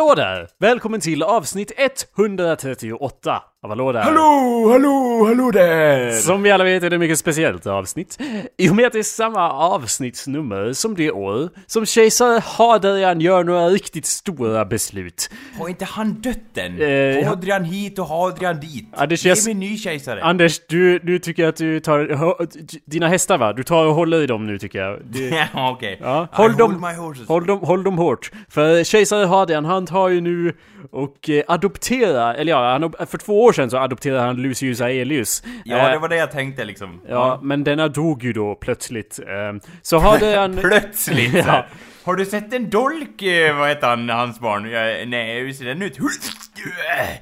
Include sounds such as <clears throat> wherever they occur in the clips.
Hallå där! Välkommen till avsnitt 138 Hallå där! Hallå, hallå, hallå där! Som vi alla vet är det ett mycket speciellt avsnitt. I och med att det är samma avsnittsnummer som det år som kejsare Hadrian gör några riktigt stora beslut. Har inte han dött än? Eh, Hadrian hit och Hadrian dit. Anders, Ge mig en ny kejsare. Anders, du, du tycker att du tar... Dina hästar va? Du tar och håller i dem nu tycker jag. Du, <laughs> ja, okej. Ja, I håll dem-. Håll dem, håll dem hårt. För kejsare Hadrian, han tar ju nu och eh, adopterar, eller ja, han, för två år sedan så adopterade han Lucius Aelius. Ja, Eh, det var det jag tänkte liksom. Ja, men denna dog ju då plötsligt. Eh, Så Hadrian... <laughs> Plötsligt! <laughs> Ja. Har du sett en dolk, eh, vad heter han, hans barn? Ja, nej, hur ser den ut?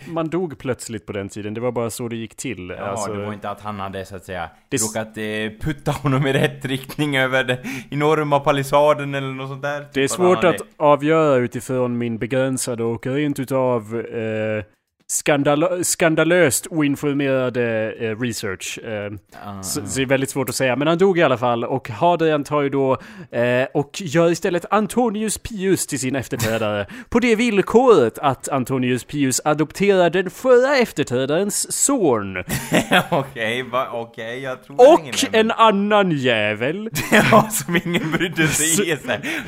Man dog plötsligt på den tiden, det var bara så det gick till. Ja, Alltså, det var inte att han hade så att säga Det- råkat eh, putta honom i rätt riktning över den enorma palissaden eller något sånt där. Det är Typ svårt att avgöra utifrån min begränsade och rent utav eh, skandal skandalöst oinformerade eh, research. Eh, Ah. så, så det är väldigt svårt att säga. Men han dog i alla fall och Hadrian tar ju då eh, och gör istället Antonius Pius till sin efterträdare. på det villkoret att Antonius Pius adopterar den förra efterträdarens son. <laughs> Okej, va, okej, jag tror Och en annan jävel. <laughs> Ja, som ingen brydde sig i.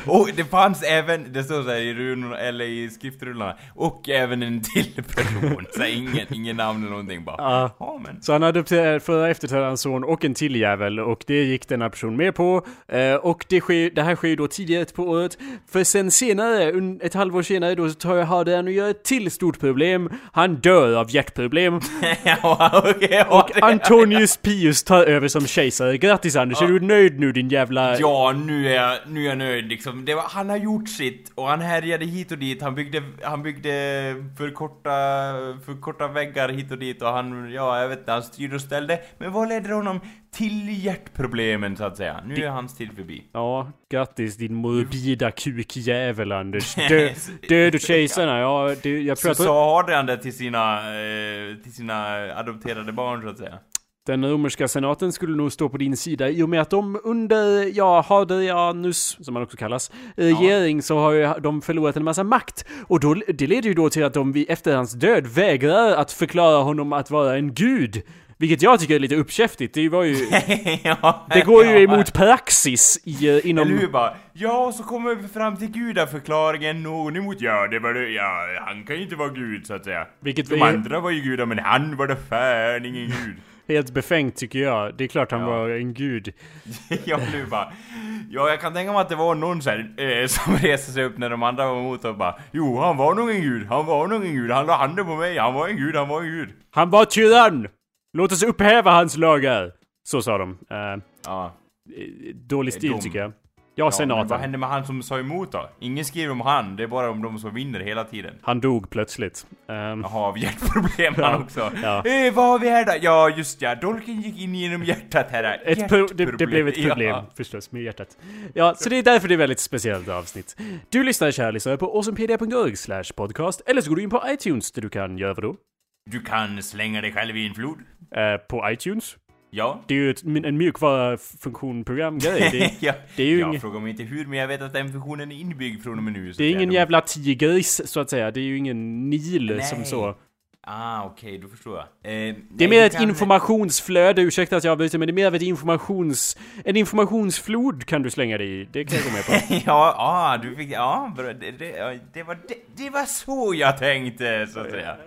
Och det fanns även, det står så här i runorna, eller i skriftrullarna, och även en till person. Så här, ingen, ingen namn eller någonting bara. Ja, men. Så han adopterade förra efterträdarens son och en till jävel och det gick denna person med på. Eh, och det, sker, det här sker ju då tidigare på året. För sen senare, un, ett halvår senare då, så tar jag Hadrian och gör ett till stort problem. Han dör av hjärtproblem. <laughs> ja, ja, Och Antonius Pius tar över som kejsare. Grattis Anders, är du nöjd nu din jävla... Ja, nu är jag, nu är jag nöjd liksom. Det var, han har gjort sitt och han härjade hit och dit. Han byggde, han byggde för korta, för korta väggar hit och dit och han, ja jag vet inte, han styrde och ställde. Men vad ledde honom till hjärtproblemen så att säga? Nu är hans tid förbi. Ja, grattis din morbida kukjävel Anders. <laughs> Dö, död och kejsarna, ja, det, jag tror Så att... sa Hadrian det till sina, eh, till sina adopterade barn så att säga. Den romerska senaten skulle nog stå på din sida i och med att de under, ja, Hadrianus, som han också kallas, regering så har ju de förlorat en massa makt. Och då, det leder ju då till att de efter hans död vägrar att förklara honom att vara en gud. Vilket jag tycker är lite uppkäftigt. Det var ju... <laughs> ja, Det går ju ja, emot praxis i, eh, inom... Eller hur bara? Ja, så kommer vi fram till gudaförklaringen, någon emot, ja det var det, ja han kan ju inte vara gud så att säga. Vilket De är andra var ju gudar, men han var det fan ingen gud. Helt befängt tycker jag. Det är klart han Ja. var en gud. <laughs> ja, nu bara. Ja, jag kan tänka mig att det var någon här, eh, <laughs> som reste sig upp när de andra var emot och bara Jo, han var nog en gud, han var nog en gud, han la handen på mig, han var en gud, han var en gud. Han var tyrann! Låt oss upphäva hans lagar! Så sa de. Eh, Ja. dålig stil De. tycker jag. Ja, Ja, senaten. vad hände med han som sa emot då? Ingen skriver om han, det är bara om de som vinner hela tiden. Han dog plötsligt. Ehm, Jaha, av hjärtproblem <laughs> Ja, han också. ja. Eh, vad har vi här då? Ja, just ja, dolken gick in genom hjärtat här. <laughs> ett det, det blev ett problem Ja. förstås med hjärtat. Ja, så det är därför det är väldigt speciellt avsnitt. Du lyssnar kära lyssnare på awesomepedia.org slash podcast eller så går du in på iTunes där du kan göra vadå? Du kan slänga dig själv i en flod. Eh, på iTunes. Ja. Det är ju ett, en mjukvara-funktion programgrej. Det, <laughs> ja. det är ju jag frågar mig inte hur, men jag vet att den funktionen är inbyggd från och med nu. så det är ingen jävla tigris så att säga. Det är ju ingen Nil Nej. som så. Ah, okej, då förstår jag. Eh, Det är mer ett kan- informationsflöde, ursäkta att jag avbryter, men det är mer av ett informations... En informationsflod kan du slänga dig i, det kan jag gå med på. <laughs> ja, ah, du fick... Ja, bra. Det, det, det, var, det, det var så jag tänkte, så att säga.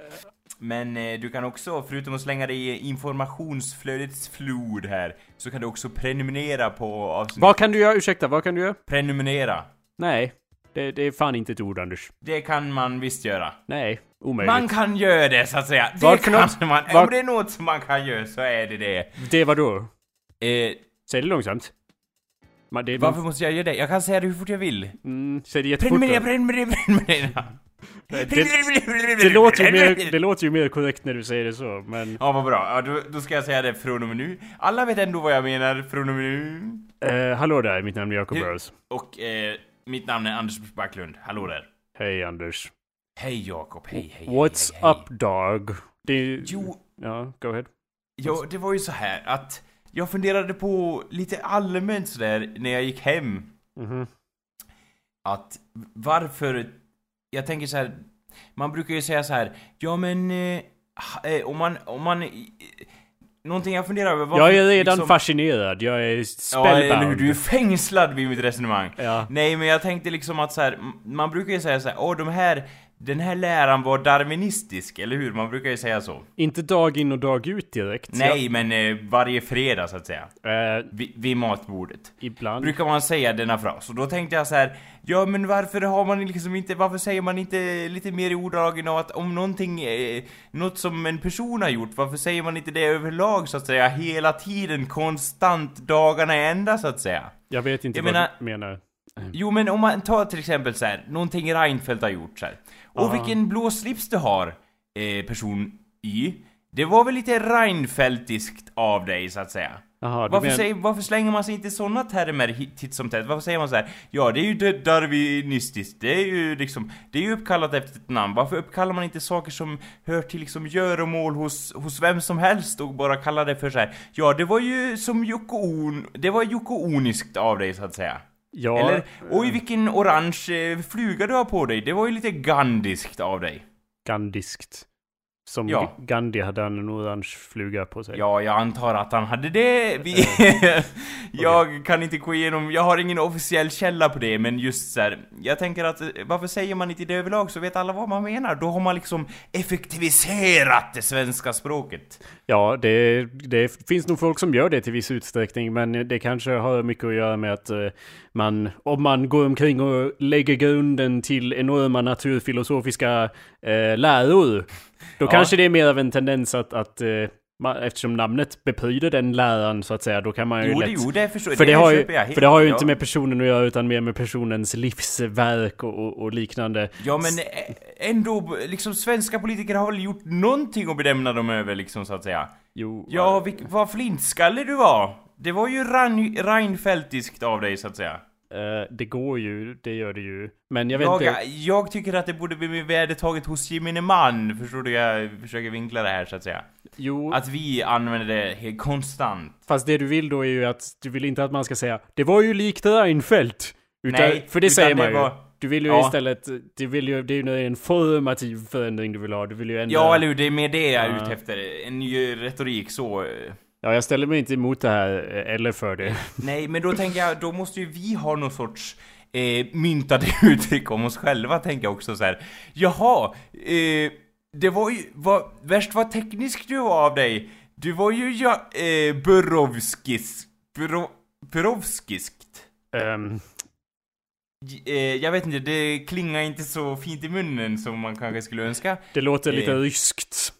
Men eh, du kan också, förutom att slänga dig i informationsflödets flod här, så kan du också prenumerera på avsnitt. vad kan du göra, ursäkta, vad kan du göra? Prenumerera. Nej, det, det är fan inte ett ord Anders. Det kan man visst göra. Nej, omöjligt. Man kan göra det, så att säga. Det Vad för kan något? man. Vad- Om det är något som man kan göra, så är det det. Det var då? Eh, Säg det långsamt. Man, det, varför måste jag göra det? Jag kan säga det hur fort jag vill. Mm, säg det jättefort Prenumerera, då. prenumerera, prenumerera. Det, det, låter ju mer, <laughs> det låter ju mer korrekt när du säger det så, men... Ja, vad bra. Ja, då, då ska jag säga det från och med nu. Alla vet ändå vad jag menar från och med nu. Eh, hallå där, mitt namn är Jacob Burrows. Och eh, mitt namn är Anders Backlund. Hallå där. Hej Anders. Hej Jakob, hej hej. What's hej, hej, up dog? Det... Jo, Ja, go ahead. jo, det var ju så här att jag funderade på lite allmänt sådär när jag gick hem. Mhm. Att varför jag tänker så här. Man brukar ju säga så här. Ja men... Eh, eh, om man... Om man eh, någonting jag funderar över. varför Jag är redan liksom- fascinerad, jag är Ja, eller hur? spellbound. Du är fängslad vid mitt resonemang. Ja. Nej, men jag tänkte liksom att så här, man brukar ju säga så här, åh de här, den här läran var darwinistisk, eller hur? Man brukar ju säga så. Inte dag in och dag ut direkt. Nej, men eh, varje fredag så att säga. Jag, eh, Vid, vid matbordet. ibland. Brukar man säga denna fras. Och då tänkte jag så här, ja men varför har man liksom inte, varför säger man inte lite mer i orddragen av att om någonting, eh, något som en person har gjort, varför säger man inte det överlag så att säga, hela tiden, konstant, dagarna ända så att säga? Jag vet inte Jag vad menar- du menar. Jo men om man tar till exempel så här, någonting Reinfeldt har gjort så här. Och vilken blå slips du har, eh, person Y. Det var väl lite Reinfeldtiskt av dig så att säga. Jaha, du Varför, men... säger, varför slänger man sig inte i såna termer titt som tätt? Varför säger man så här? Ja, det är ju darwinistiskt. Det är ju liksom, det är ju uppkallat efter ett namn. Varför uppkallar man inte saker som hör till liksom göromål hos, hos vem som helst och bara kallar det för så här? Ja, det var ju som Yoko On, det var Yoko Oniskt av dig så att säga. Ja, Eller, oj vilken orange eh, fluga du har på dig. Det var ju lite gandiskt av dig. Gandiskt. Som Ja. Gandhi hade han en orange fluga på sig. Ja, jag antar att han hade det. Vi... <laughs> jag kan inte gå igenom, jag har ingen officiell källa på det, men just så här, Jag tänker att, eh, varför säger man inte det överlag så vet alla vad man menar? Då har man liksom effektiviserat det svenska språket. Ja, det, det finns nog folk som gör det till viss utsträckning, men det kanske har mycket att göra med att eh, man, om man går omkring och lägger grunden till enorma naturfilosofiska eh, läror, då Ja. kanske det är mer av en tendens att, att eh, man, eftersom namnet betyder den läran så att säga, då kan man ju Jo, det, lätt... jo, det förstår För det, har ju, för det har ju ja. inte med personen att göra utan mer med personens livsverk och, och, och liknande. Ja, men ändå, liksom svenska politiker har väl gjort någonting att benämna dem över liksom, så att säga. Jo, Ja, vilk, vad flintskallig du var! Det var ju Rein, Reinfeldtiskt av dig, så att säga. eh, det går ju, det gör det ju. Men jag vet Jag, inte... jag tycker att det borde bli vedertaget hos gemene man, förstår du? Jag försöker vinkla det här så att säga. Jo, Att vi använder det helt konstant. Fast det du vill då är ju att du vill inte att man ska säga Det var ju likt Reinfeldt. Utan, Nej, för det säger det man ju. var- Du vill ju Ja. istället, du vill ju, det är ju en formativ förändring du vill ha. Du vill ju ändra... Ja, eller hur? Det är mer det jag är ute efter. En ny retorik så. Ja, jag ställer mig inte emot det här, eh, eller för det. <laughs> Nej, men då tänker jag, då måste ju vi ha någon sorts eh, myntade <laughs> uttryck om oss själva, tänker jag också så här. Jaha, eh, det var ju, vad, värst vad teknisk du var av dig. Du var ju ja, eh, Burovskis, Buro, Burovskiskt. Ehm, J- Eh, jag vet inte, det klingar inte så fint i munnen som man kanske skulle önska. det låter lite Eh. ryskt.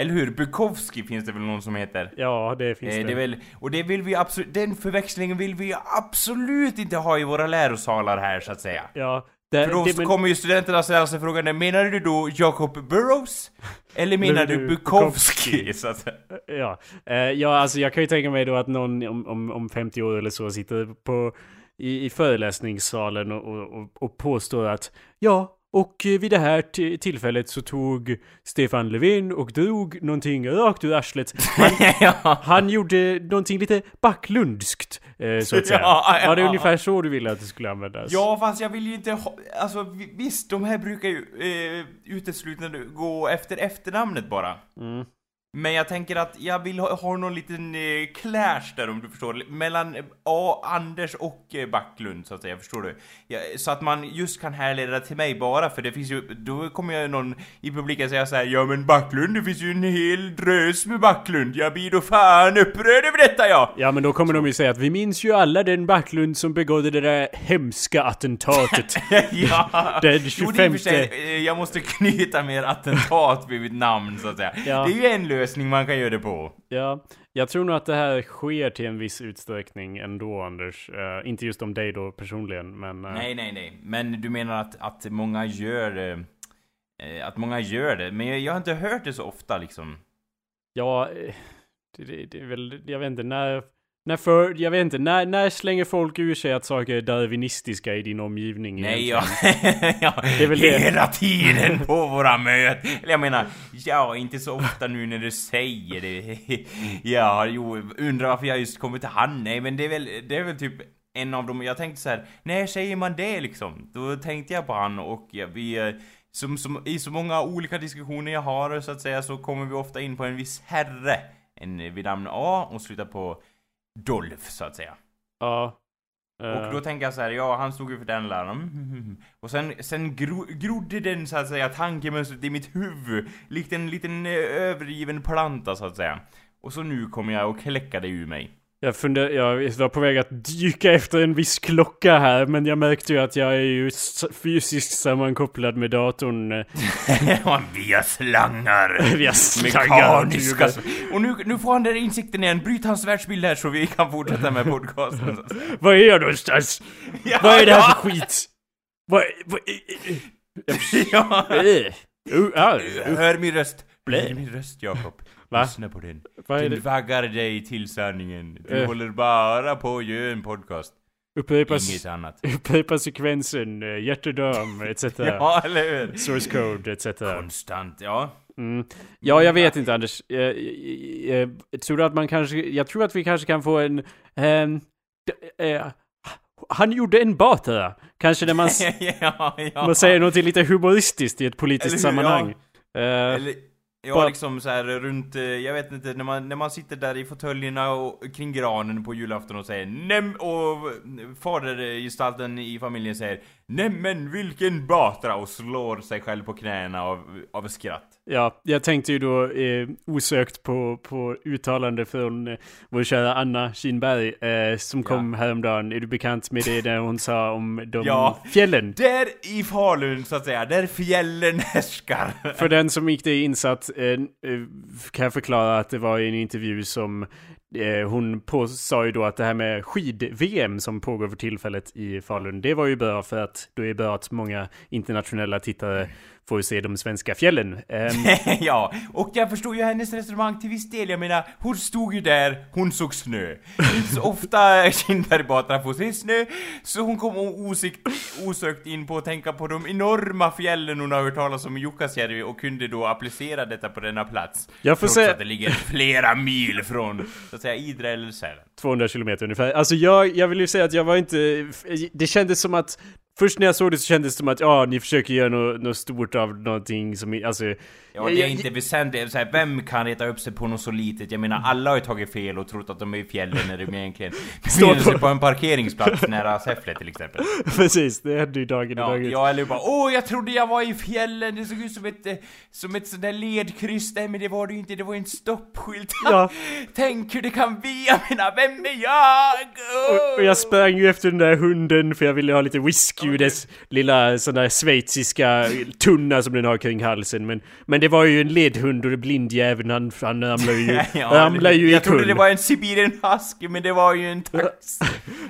Eller hur? Bukowski finns det väl någon som heter? Ja, det finns Eh, det. det väl, och det vill vi absolut, den förväxlingen vill vi absolut inte ha i våra lärosalar här så att säga. Ja, det, För då det, men- kommer ju studenterna ställa sig frågan, menar du då Jacob Burrows? Eller menar Du- du du- Bukowski? <laughs> Så att, Ja, eh, ja alltså jag kan ju tänka mig då att någon om, om, om 50 år eller så sitter på i, i föreläsningssalen och, och- och påstår att ja, och vid det här tillfället så tog Stefan Löfven och drog någonting rakt ur arslet. Han, <laughs> ja. han gjorde någonting lite backlundskt, eh, så att säga. <laughs> Ja, ja. Ja, det är ungefär så du ville att det skulle användas. ja, fast jag vill ju inte ha, alltså vi- visst, de här brukar ju eh, uteslutande gå efter efternamnet bara. Mm. Men jag tänker att jag vill ha, ha någon liten eh, clash där om du förstår, mellan eh, A, Anders och eh, Backlund så att säga, förstår du? Ja, så att man just kan härleda till mig bara, för det finns ju, då kommer ju någon i publiken säga så här: Ja men Backlund, det finns ju en hel drös med Backlund, jag blir då fan upprörd över detta ja! Ja, men då kommer de ju säga att vi minns ju alla den Backlund som begådde det där hemska attentatet. <laughs> ja! Den Jo, det är 25. för sig, eh, jag måste knyta mer attentat vid mitt namn så att säga. Ja. Det är ju en lösning man kan göra det på. Ja, jag tror nog att det här sker till en viss utsträckning ändå, Anders. Eh, inte just om dig då personligen, men... eh, Nej, nej, nej. Men du menar att, att många gör eh, Att många gör det, men jag, jag har inte hört det så ofta liksom. Ja, det, det, det är väl, jag vet inte, när... När för, jag vet inte, när, när slänger folk ur sig att saker är darwinistiska i din omgivning? Nej, ja, <laughs> Det är väl det. hela tiden på våra möten. Eller jag menar, ja, inte så ofta nu när du säger det. <laughs> Ja, jo, undrar varför jag just kommer till han. Nej, men det är väl, det är väl typ en av dem, jag tänkte så här, när säger man det liksom? Då tänkte jag på han och ja, vi, eh, som, som, i så många olika diskussioner jag har så att säga så kommer vi ofta in på en viss herre. En vid namn A och slutar på Dolph så att säga. Ja. Och Eh, då tänker jag så här, ja han stod ju för den läran. <laughs> Och sen, sen gro, grodde den så att säga tankemönstret i mitt huvud. Likt en liten eh, övergiven planta så att säga. Och så nu kommer jag och kläcka det ur mig. Jag, funder, jag var på väg att dyka efter en viss klocka här, men jag märkte ju att jag är ju fysiskt sammankopplad med datorn. eh, <laughs> Ja, Via slangar. <laughs> Via slangar. Mekaniska. Och nu, nu får han den insikten igen. Bryt hans världsbild här så vi kan fortsätta med podcasten. <laughs> Var är jag någonstans? Ja, Vad är det här ja. för skit? Vad... vad ja. äh, uh, ah, uh, Hör min röst. Hör min röst, Jakob. Va? Lyssna på den. Den vaggar dig till sanningen. Du Eh. håller bara på att göra en podcast. Upprepa, Inget annat. upprepa sekvensen, uh, hjärtedam, <laughs> etc. Ja, eller hur? Source code, etc. Konstant, ja. Mm. Ja, jag vet inte Anders. Jag, jag, jag, tror att man kanske, jag tror att vi kanske kan få en... ehm, d- eh, han gjorde en bata. Kanske när man, <laughs> ja, ja. man säger något lite humoristiskt i ett politiskt Eller hur? sammanhang. Eh, Eller, ja, Bara- liksom så här runt, eh, jag vet inte, när man, när man sitter där i fåtöljerna och kring granen på julafton och säger näm och fadergestalten i familjen säger Nämen vilken batra och slår sig själv på knäna av, av skratt. Ja, jag tänkte ju då eh, osökt på, på uttalande från eh, vår kära Anna Kinberg eh, som kom häromdagen. Är du bekant med det där hon sa om de Ja. fjällen? Där i Falun så att säga, där fjällen härskar. För den som inte är insatt eh, eh, kan jag förklara att det var i en intervju som Eh, hon på, sa ju då att det här med skid-VM som pågår för tillfället i Falun, det var ju bra för att då är det bra att många internationella tittare får ju se de svenska fjällen. Ehm, <laughs> ja, och jag förstår ju hennes resonemang till viss del. Jag menar, hon stod ju där, hon såg snö. Inte så ofta <laughs> Kindberg Batra får se snö, så hon kom osikt, osökt in på att tänka på de enorma fjällen hon har hört talas om i Jukkasjärvi och kunde då applicera detta på denna plats. Jag får trots se- att det ligger flera mil från, så att säga, Idre eller Sälen. 200 kilometer ungefär. Alltså jag, jag vill ju säga att jag var inte... Det kändes som att... Först när jag såg det så kändes det som att ja, ni försöker göra något, något stort av någonting som... Alltså... Ja, det är inte väsentligt. Så här, vem kan reta upp sig på något så litet? Jag menar, alla har ju tagit fel och trott att de är i fjällen när de egentligen <laughs> befinner sig på- en parkeringsplats nära Säffle till exempel. <laughs> Precis, det hände ju dagen i Ja, dag ut. ja eller bara åh jag trodde jag var i fjällen, det såg ut som ett, eh, som ett sånt där ledkryss där, men det var det ju inte, det var ju en stoppskylt. Ja. <laughs> Tänk hur det kan bli, jag menar, vem är jag? Och, och jag sprang ju efter den där hunden för jag ville ha lite whisky ur dess lilla sån där schweiziska tunna som den har kring halsen. Men, men det var ju en ledhund och blindjäveln han, han ramlade ju, <laughs> ramlade ju Jag trodde det var en Sibirien husky, men det var ju en <laughs> tax.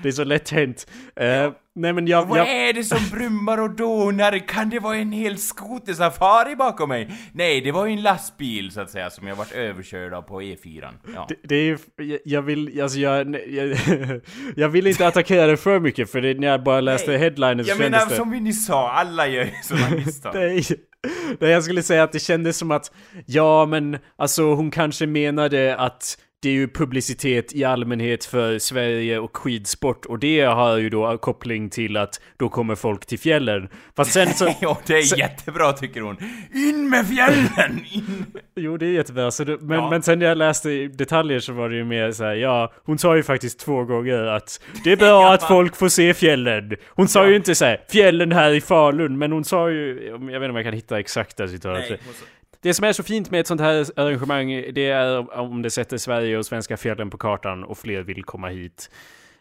Det är så lätt hänt. Eh, nej men jag... Vad jag är det som brummar och dånar? Kan det vara en hel skotersafari bakom mig? Nej, det var ju en lastbil så att säga som jag vart överkörd av på E4. Ja. Det, det är jag- jag vill, alltså jag, jag, <laughs> jag vill inte attackera det för mycket för det, när jag bara läste headlinen så Jag kändes menar, det... som vi nyss sa, alla gör ju sådana misstag. Nej. Nej, jag skulle säga att det kändes som att, ja men alltså hon kanske menade att det är ju publicitet i allmänhet för Sverige och skidsport och det har ju då koppling till att då kommer folk till fjällen. Fast sen så... <laughs> ja, det är Så- jättebra tycker hon. In med fjällen! <laughs> In! Jo, det är jättebra. Så det, men, Ja. men sen när jag läste detaljer så var det ju mer så här, ja, hon sa ju faktiskt två gånger att det är bra <laughs> att folk får se fjällen. Hon sa Ja. ju inte så här, fjällen här i Falun, men hon sa ju, jag vet inte om jag kan hitta exakta citat. Det som är så fint med ett sånt här arrangemang, det är om det sätter Sverige och svenska fjällen på kartan och fler vill komma hit.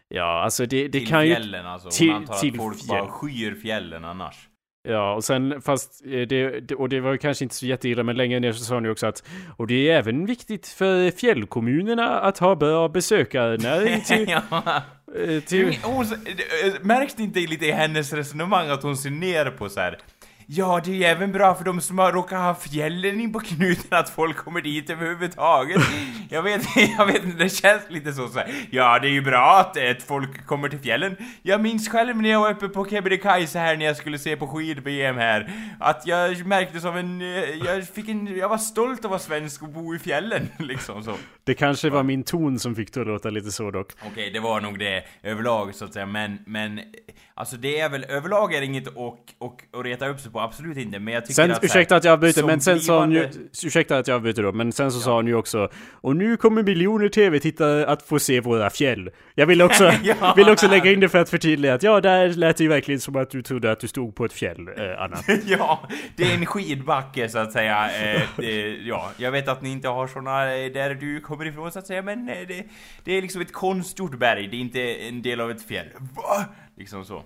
Ja, alltså det, det till kan ju... fjällen alltså. Till- antar till att folk fjäll. bara skyr fjällen annars. Ja, och sen fast eh, det, och det var ju kanske inte så jätteilla, men längre ner så sa ni också att och det är även viktigt för fjällkommunerna att ha bra besökarnäring <laughs> till, ja. eh, till Hon, eh, märks det inte lite i hennes resonemang att hon ser ner på så här. Ja, det är ju även bra för de som har råkat ha fjällen in på knuten att folk kommer dit överhuvudtaget. Jag vet, <laughs> jag vet inte, det känns lite så, så här. Ja, det är ju bra att ett folk kommer till fjällen. Jag minns själv när jag var uppe på Kebnekaise här när jag skulle se på skid-VM här. Att jag märkte som en... Jag fick en... Jag var stolt att vara svensk och bo i fjällen, <laughs> liksom så. Det kanske var min ton som fick det att låta lite så dock. Okej, det var nog det överlag så att säga, men, men alltså det är väl överlag är det inget och, och, och reta upp sig på, absolut inte, men jag tycker Sen, att ursäkta att jag som men sen sa hon ju, blivande- ursäkta att jag avbryter då, men sen så sa hon ju också Och nu kommer miljoner tv-tittare att få se våra fjäll. Jag vill också, <laughs> Ja. vill också lägga in det för att förtydliga att ja, där lät det ju verkligen som att du trodde att du stod på ett fjäll, eh, Anna. <laughs> ja, det är en skidbacke så att säga. Eh, det, ja, jag vet att ni inte har såna eh, där du kommer ifrån så att säga, men eh, det, det är liksom ett konstgjort berg, det är inte en del av ett fjäll. Va? Liksom så.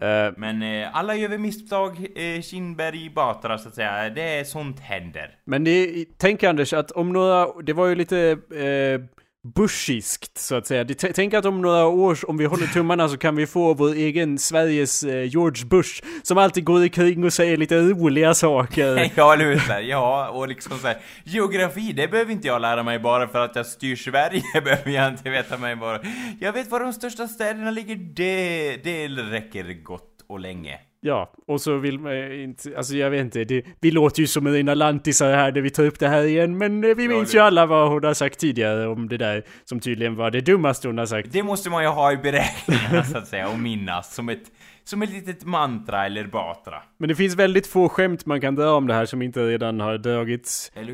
Eh, Men eh, alla gör väl misstag, eh, Kindberg, Batra så att säga, det är sånt händer. Men det, tänk Anders att om några, det var ju lite eh, bushiskt så att säga. Tänk att om några år, om vi håller tummarna så kan vi få vår egen Sveriges eh, George Bush som alltid går omkring och säger lite roliga saker. <laughs> Ja, eller hur? Så Ja, och liksom så här, geografi, det behöver inte jag lära mig bara för att jag styr Sverige, <laughs> behöver jag inte veta mig bara. Jag vet var de största städerna ligger, det, det räcker gott och länge. Ja, och så vill man inte, alltså jag vet inte, det, vi låter ju som rena lantisar här när vi tar upp det här igen, men eh, vi minns det- ju alla vad hon har sagt tidigare om det där som tydligen var det dummaste hon har sagt. Det måste man ju ha i beräkningarna så att säga, och minnas som ett, som ett litet mantra eller batra. Men det finns väldigt få skämt man kan dra om det här som inte redan har dragits. Eh,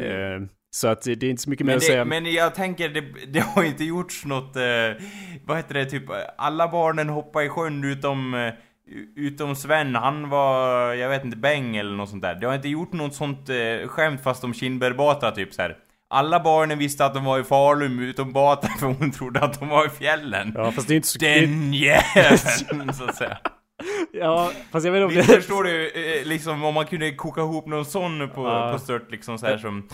så att det det är inte så mycket mer Men, att säga. det, men jag tänker, det, det har inte gjorts något, eh, vad heter det, typ alla barnen hoppar i sjön utom, eh, utom Sven, han var, jag vet inte, bäng eller något sånt där. Det har inte gjort något sånt eh, skämt fast om Kindberg Batra typ så här. Alla barnen visste att de var i Falun utom Batra <laughs> för hon trodde att de var i fjällen. Ja, fast det är inte så... Den jäveln, så att säga. <laughs> ja, fast jag vet inte om det... förstår du, eh, liksom om man kunde koka ihop någon sån på, Ja. på stört liksom så här som...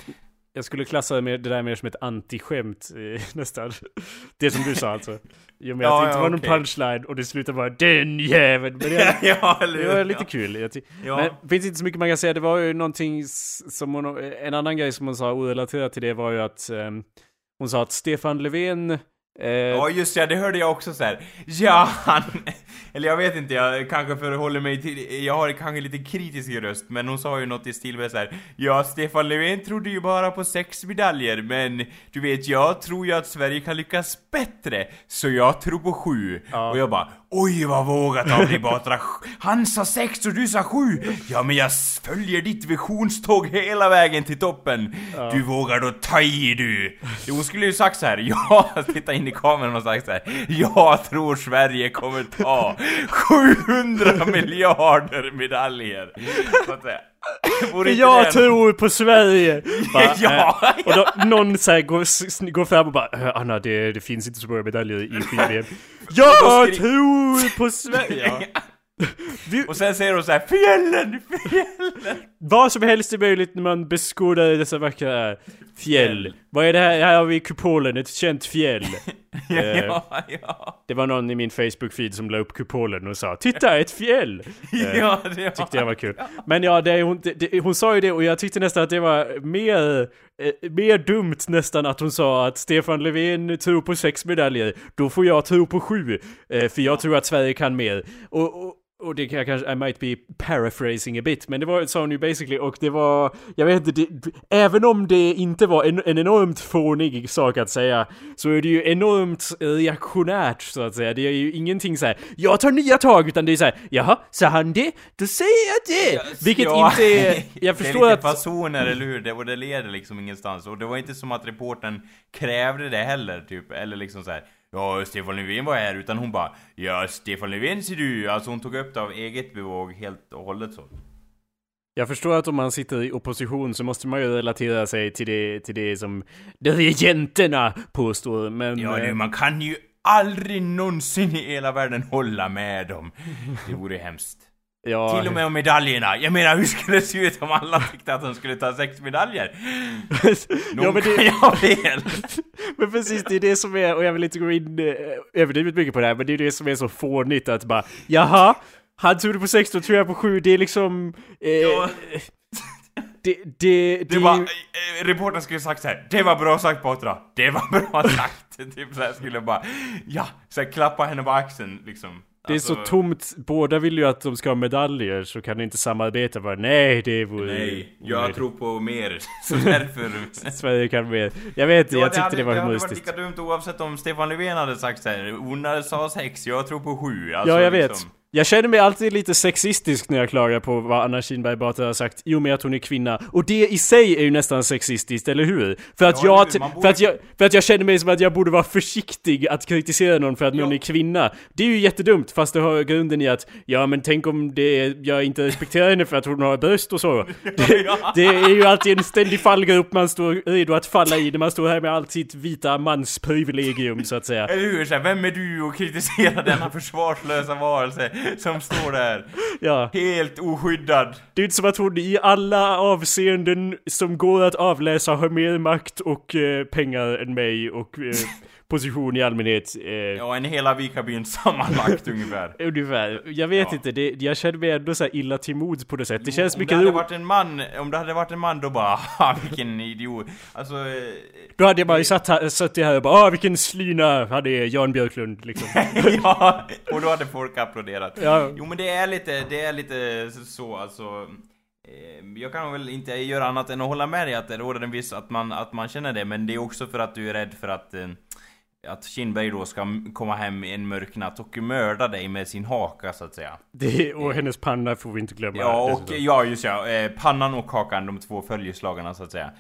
Jag skulle klassa det, där mer som ett antiskämt eh, <laughs> nästan. Det som du sa alltså. I och med Ja, att det inte ja, var någon punchline och det slutade bara den jäveln. Men det, <laughs> ja, det var lite kul. Ja. Men det finns inte så mycket man kan säga. Det var ju någonting som hon, en annan grej som hon sa orelaterat till det var ju att ehm, hon sa att Stefan Löfven eh, Ja just ja, det hörde jag också så här. Ja, han... Eller jag vet inte, jag kanske förhåller mig till... Jag har kanske lite kritisk röst, men hon sa ju något i stil med så här. Ja, Stefan Löfven trodde ju bara på sex medaljer, men du vet, jag tror ju att Sverige kan lyckas bättre, så jag tror på sju. Ja. Och jag bara, oj vad vågat av dig Batra. Han sa sex och du sa sju. Ja, men jag följer ditt visionståg hela vägen till toppen. Du vågar då ta i du. Hon skulle ju sagt så här. <laughs> ja, titta in i kameran och sagt så här. Jag tror Sverige kommer ta 700 miljarder medaljer. Så att säga. Jag det- tror på Sverige! Bara, <laughs> Ja, eh, Och då, någon så går, går fram och bara "Eh, Anna, det, det finns inte så många medaljer i skid <laughs> Jag tror på Sverige! <laughs> Vi, Och sen säger hon så här. fjällen, fjällen. vad som helst är möjligt när man beskådar dessa vackra fjäll. Vad är det här? Här har vi kupolen, ett känt fjäll. Eh, Ja, ja. Det var någon i min Facebook-feed som la upp kupolen och sa Titta, ett fjäll! <laughs> Eh, Ja, det Tyckte jag var kul. Men ja, det, hon, det, hon sa ju det och jag tyckte nästan att det var mer, eh, mer dumt nästan att hon sa att Stefan Löfven tror på sex medaljer. Då får jag tro på sju. Eh, för jag tror att Sverige kan mer. Och, och, och det kan jag kanske, I might be paraphrasing a bit, men det var, sa hon ju basically, och det var, jag vet inte, det, även om det inte var en, en enormt fånig sak att säga, så är det ju enormt reaktionärt så att säga. Det är ju ingenting så här. jag tar nya tag, utan det är så här, jaha, sa han det? Då säger jag det! Vilket Ja, inte är, <laughs> jag förstår det är att... lite fasoner, eller hur? Det, och det leder liksom ingenstans. Och det var inte som att reporten krävde det heller, typ. Eller liksom så här. Ja, Stefan Löfven var här, utan hon bara Ja, Stefan Löfven ser du! Alltså hon tog upp det av eget bevåg helt och hållet så. Jag förstår att om man sitter i opposition så måste man ju relatera sig till det, till det som regenterna påstår, men... Ja, eh, nu, man kan ju aldrig någonsin i hela världen hålla med dem. Det vore hemskt. Ja, Till och med om medaljerna. Jag menar, hur skulle det se ut om alla tyckte att de skulle ta sex medaljer? <laughs> Nog ja, men kan det, jag ha fel. <laughs> men precis, det är det som är, och jag vill inte gå in eh, överdrivet mycket på det här, men det är det som är så fånigt att bara, jaha, Han tog det på 6, då tror jag på 7. Det är liksom... Eh, Ja. det, det, det, Det var, eh, reportern skulle sagt så här. Det var bra sagt Potra. Det var bra <laughs> sagt. typ så här skulle bara, ja, så här, klappa henne på axeln liksom. Det är så Alltså, tomt. Båda vill ju att de ska ha medaljer, så kan de inte samarbeta. Bara, nej, det vore... Nej, jag onödigt. tror på mer. <laughs> Så därför... <laughs> Sverige kan mer. Jag vet inte, Ja, jag tyckte hade, det var det hade varit humoristiskt. lika dumt oavsett om Stefan Löfven hade sagt så här. Hon hade sa sex, jag tror på sju. Alltså, Ja, jag vet. Jag känner mig alltid lite sexistisk när jag klagar på vad Anna Kinberg Batra har sagt i och med att hon är kvinna. Och det i sig är ju nästan sexistiskt, eller hur? För att, Ja, jag, borde- för, att jag, för att jag känner mig som att jag borde vara försiktig att kritisera någon för att någon Ja. är kvinna. Det är ju jättedumt, fast det har grunden i att ja men tänk om det är, jag inte respekterar henne för att hon har bröst och så. <laughs> Det, det är ju alltid en ständig fallgrop man står redo att falla i när man står här med allt sitt vita mansprivilegium så att säga. Eller hur? Så här, vem är du och kritiserar denna försvarslösa varelse <laughs> som står där? Ja. Helt oskyddad. Det är inte som att hon i alla avseenden som går att avläsa har mer makt och eh, pengar än mig och eh, <laughs> position i allmänhet. Eh, Ja, en hela Vikabyn sammanlagt <laughs> ungefär. Ungefär. Jag vet Ja. inte, det, jag känner mig ändå så illa till mods på det sättet. Det Jo, känns om mycket det hade varit en man, om det hade varit en man då bara "Haha, vilken idiot. Alltså... eh, Då hade jag bara satt här, suttit här och bara ah vilken slyna är, Jan Björklund liksom. ja, och då hade folk applåderat. Ja. Jo men det är lite, det är lite så alltså. eh, Jag kan väl inte göra annat än att hålla med dig att det råder en viss, att man, att man känner det, men det är också för att du är rädd för att eh, att Kinberg då ska komma hem en mörk natt och mörda dig med sin haka så att säga. Det, och hennes panna får vi inte glömma. Ja, och dessutom. ja just ja, eh, pannan och hakan, de två följeslagarna så att säga.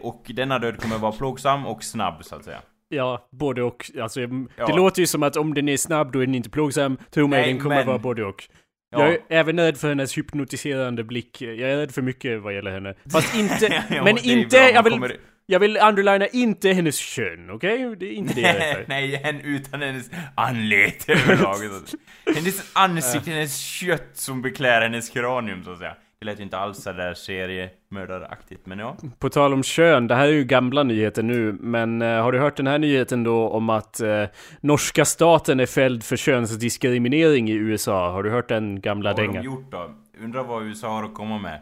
Och denna död kommer vara plågsam och snabb så att säga. Ja, både och. Alltså, det Ja. låter ju som att om den är snabb då är den inte plågsam. Tro mig, Nej, den kommer men- vara både och. Ja. Jag är även rädd för hennes hypnotiserande blick. Jag är rädd för mycket vad gäller henne. Fast <laughs> inte, men det inte, jag vill, kommer- jag vill underlina inte hennes kön, okej? Det är inte det jag är för. Nej, hen, utan hennes anlete överhuvudtaget. hennes ansikte, hennes kött som beklär hennes kranium så att säga. Det lät ju inte alls sådär seriemördaraktigt, men ja. På tal om kön, det här är ju gamla nyheter nu, men eh, har du hört den här nyheten då om att eh, norska staten är fälld för könsdiskriminering i USA? Har du hört den gamla Vad har de dängan? gjort då? Undrar vad USA har att komma med.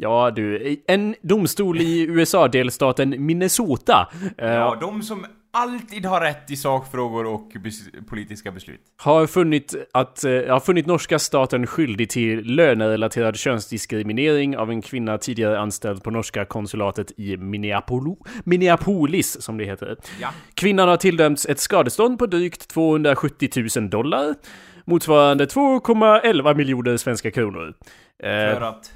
Ja du, en domstol i <laughs> USA, delstaten Minnesota, eh, Ja, de som alltid har rätt i sakfrågor och bes- politiska beslut. har funnit att, eh, har funnit norska staten skyldig till lönerelaterad könsdiskriminering av en kvinna tidigare anställd på norska konsulatet i Minneapolo, Minneapolis, som det heter. Ja. Kvinnan har tilldömts ett skadestånd på drygt 270 000 dollar, motsvarande 2,11 miljoner svenska kronor. Eh, För att...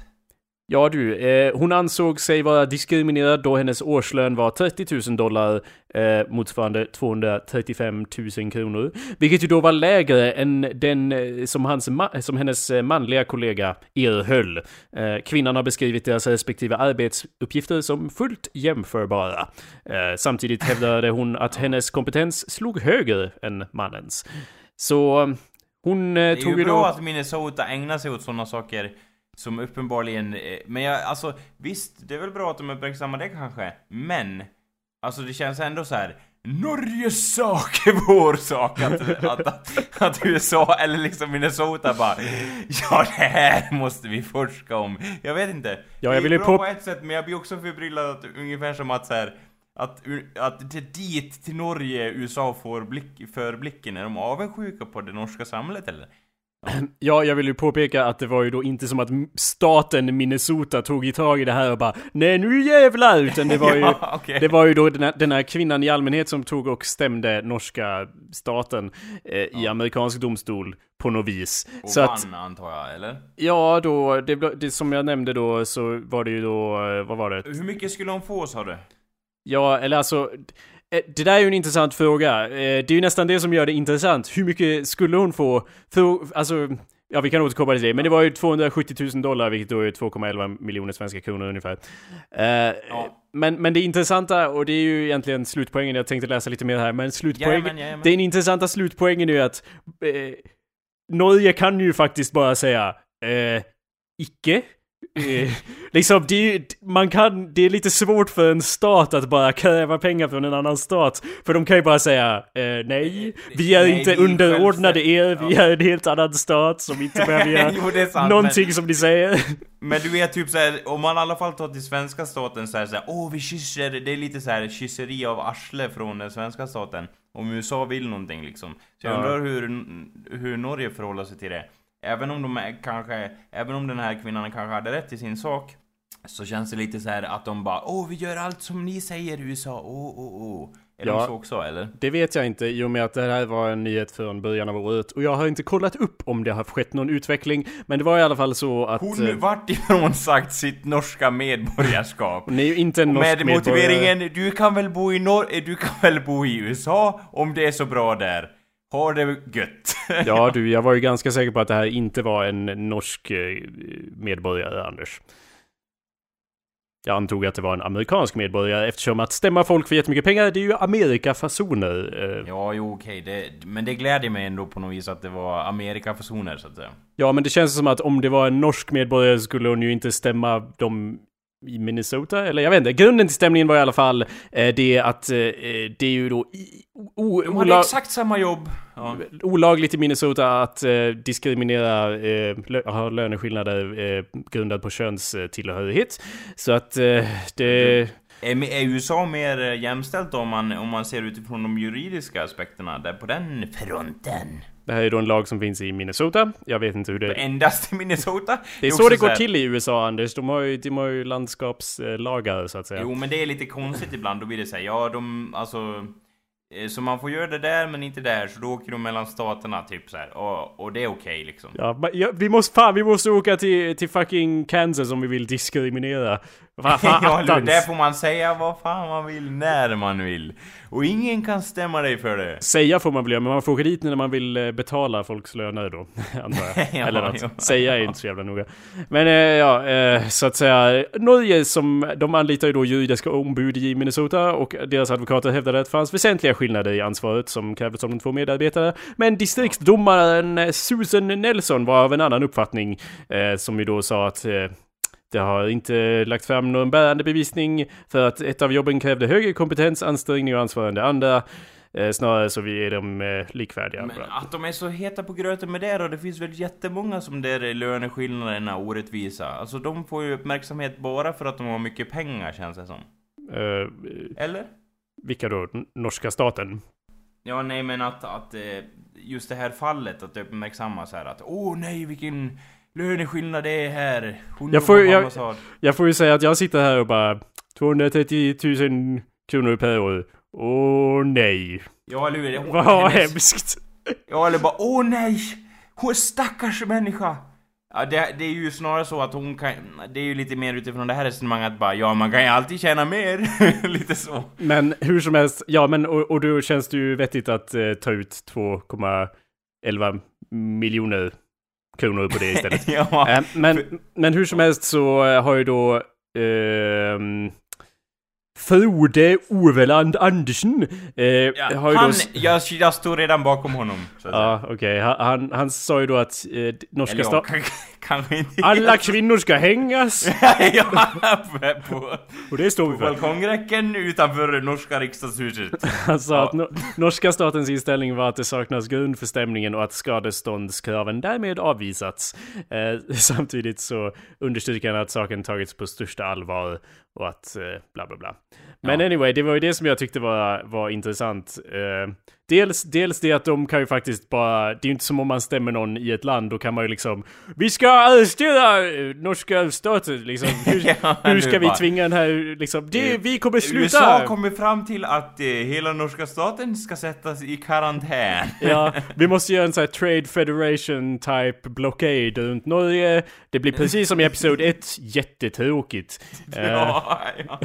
Ja du, eh, hon ansåg sig vara diskriminerad då hennes årslön var 30 000 dollar, eh, motsvarande 235 000 kronor. Vilket ju då var lägre än den eh, som, hans som hennes eh, manliga kollega erhöll. Eh, kvinnan har beskrivit deras respektive arbetsuppgifter som fullt jämförbara. Eh, samtidigt hävdade hon att hennes kompetens slog högre än mannens. Så hon eh, Det är tog ju ju bra då... att Minnesota ägnar sig åt sådana saker som uppenbarligen... eh, Men jag, alltså visst, det är väl bra att de uppmärksammar det kanske, men... Alltså det känns ändå så här. Norges sak är <laughs> vår sak att, att, att, att USA eller liksom Minnesota bara Ja det här måste vi forska om Jag vet inte Ja, jag Det är vill bra på- ett sätt men jag blir också förbryllad att, ungefär som att så här, att, att det är dit till Norge USA får blick, för blicken, är de avundsjuka på det norska samhället eller? Ja, jag vill ju påpeka att det var ju då inte som att staten Minnesota tog i tag i det här och bara Nej nu jävlar! Utan det var <laughs> ju, Ja, okej. det var ju då den här, den här kvinnan i allmänhet som tog och stämde norska staten eh, i amerikansk domstol på något vis. Och Så vann att, antar jag, eller? ja då, det, det som jag nämnde då så var det ju då, eh, vad var det? Hur mycket skulle hon få sa du? Ja, eller alltså det där är ju en intressant fråga. Eh, Det är ju nästan det som gör det intressant. Hur mycket skulle hon få? För, alltså, ja vi kan återkomma till det. Men det var ju 270 000 dollar, vilket då är 2,11 miljoner svenska kronor ungefär. Eh, men, men det intressanta, och det är ju egentligen slutpoängen, jag tänkte läsa lite mer här, men slutpoängen, Jajamän, jajamän. den intressanta slutpoängen är ju att eh, Norge kan ju faktiskt bara säga eh, icke. Eh, liksom, det, är- man kan, det är lite svårt för en stat att bara kräva pengar från en annan stat. För de kan ju bara säga eh, nej, vi är Nej, inte underordnade er, självständiga." vi är en helt annan stat som inte behöver göra <laughs> Jo, sant, någonting som ni säger. Men du vet typ såhär, om man i alla fall tar till svenska staten så här såhär, åh vi kysser, det är lite så här kysseri av arsle från den svenska staten. Om USA vill någonting liksom. Så jag Ja. undrar hur, hur Norge förhåller sig till det. Även om de är kanske, även om den här kvinnan kanske hade rätt i sin sak. Så känns det lite så här att de bara, åh vi gör allt som ni säger USA, åh åh åh. Är Ja. de så också eller? Det vet jag inte i och med att det här var en nyhet från början av året och jag har inte kollat upp om det har skett någon utveckling. Men det var i alla fall så att... Hon eh, vart ifrån sagt sitt norska medborgarskap. hon är ju inte en norsk med motiveringen, du kan väl bo i norr, du kan väl bo i USA om det är så bra där. Ha det gött. <laughs> Ja du, jag var ju ganska säker på att det här inte var en norsk eh, medborgare, Anders. Jag antog att det var en amerikansk medborgare eftersom att stämma folk för jättemycket pengar, det är ju Amerikafasoner. Eh, Ja, jo okej, det, men det gläder mig ändå på något vis att det var Amerikafasoner så att säga. Ja, men det känns som att om det var en norsk medborgare skulle hon ju inte stämma dem i Minnesota, eller jag vet inte. Grunden till stämningen var i alla fall eh, det att eh, det är ju då i, o, De hade exakt samma jobb. Ja. olagligt i Minnesota att eh, diskriminera, eh, lö- ha löneskillnader eh, grundad på könstillhörighet. Så att eh, det... Är, USA mer eh, jämställt om man, om man ser utifrån de juridiska aspekterna där på den fronten? Det här är då en lag som finns i Minnesota. Jag vet inte hur det... Endast i Minnesota? Det är så det går här- till i USA, Anders. De har ju, de har ju landskapslagar, så att säga. Jo men det är lite konstigt ibland, då blir det såhär, ja de, alltså... eh, Så man får göra det där men inte där, så då åker de mellan staterna typ så här. Och, och det är okej liksom. Ja, ja, vi måste fan, vi måste åka till, till fucking Kansas om vi vill diskriminera. Vad fan, <laughs> ja, där får man säga vad fan man vill, när man vill. Och ingen kan stämma dig för det. Säga får man väl göra, men man får åka dit när man vill eh, betala folks löner då, <laughs> antar jag. <laughs> Ja, Eller något. jo. Säga är inte så jävla noga. Men eh, ja, eh, så att säga, Norge som, de anlitar ju då juridiska ombud i Minnesota och deras advokater hävdade att det fanns väsentliga skillnader i ansvaret som krävdes av de två medarbetare. Men distriktsdomaren Susan Nelson var av en annan uppfattning, som ju då sa att det har inte lagt fram någon bärande bevisning för att ett av jobben krävde högre kompetens, ansträngning och ansvar än det andra. Eh, snarare så vi är de eh, likvärdiga. Men att de är så heta på gröten med det då, det finns väl jättemånga som där är löneskillnaderna orättvisa. Alltså de får ju uppmärksamhet bara för att de har mycket pengar känns det som. Eh, Eller? vilka då? N- Norska staten? Ja, nej men att, att eh, just det här fallet, att det uppmärksammas här att åh nej vilken löneskillnad är här. Hon Jag får- jag-. Jag får ju säga att jag sitter här och bara 230 000 kronor per år. Åh nej. Ja, eller hur? Vad hennes- hemskt. Ja, eller bara åh nej! Hon är stackars människa! Ja, det, det är ju snarare så att hon kan... Det är ju lite mer utifrån det här resonemanget bara ja, man kan ju alltid tjäna mer. <laughs> lite så. Men hur som helst, ja men och, och då känns det ju vettigt att eh, ta ut 2,11 miljoner kronor på det istället. <laughs> ja. Eh, men, men hur som helst så eh, har ju då ehm, Frode Oveland Andersen eh, ja. har ju Han, då... jag, jag står redan bakom honom. Ja, okej. Han, han, han sa ju då att eh, norska staten... Alla kvinnor ska hängas! <laughs> ja, på, Och det står vi för. balkongräcken utanför norska riksdagshuset. Han sa att no norska statens inställning var att det saknas grund för stämningen och att skadeståndskraven därmed avvisats. Eh, <laughs> samtidigt så understryker han att saken tagits på största allvar och att eh, bla bla bla. Men Ja. anyway, det var ju det som jag tyckte var, var intressant. Eh, dels, dels det att de kan ju faktiskt bara, det är ju inte som om man stämmer någon i ett land, då kan man ju liksom Vi ska arrestera eh, norska staten liksom. <laughs> Hur, Ja, hur ska vi bara- tvinga den här liksom, det, vi kommer sluta! USA kommer fram till att eh, hela norska staten ska sättas i karantän. Ja, <laughs> vi måste göra en sån här Trade Federation type blockade runt Norge. Det blir precis som i Episod 1, jättetråkigt. <laughs> Eh, Ja, ja.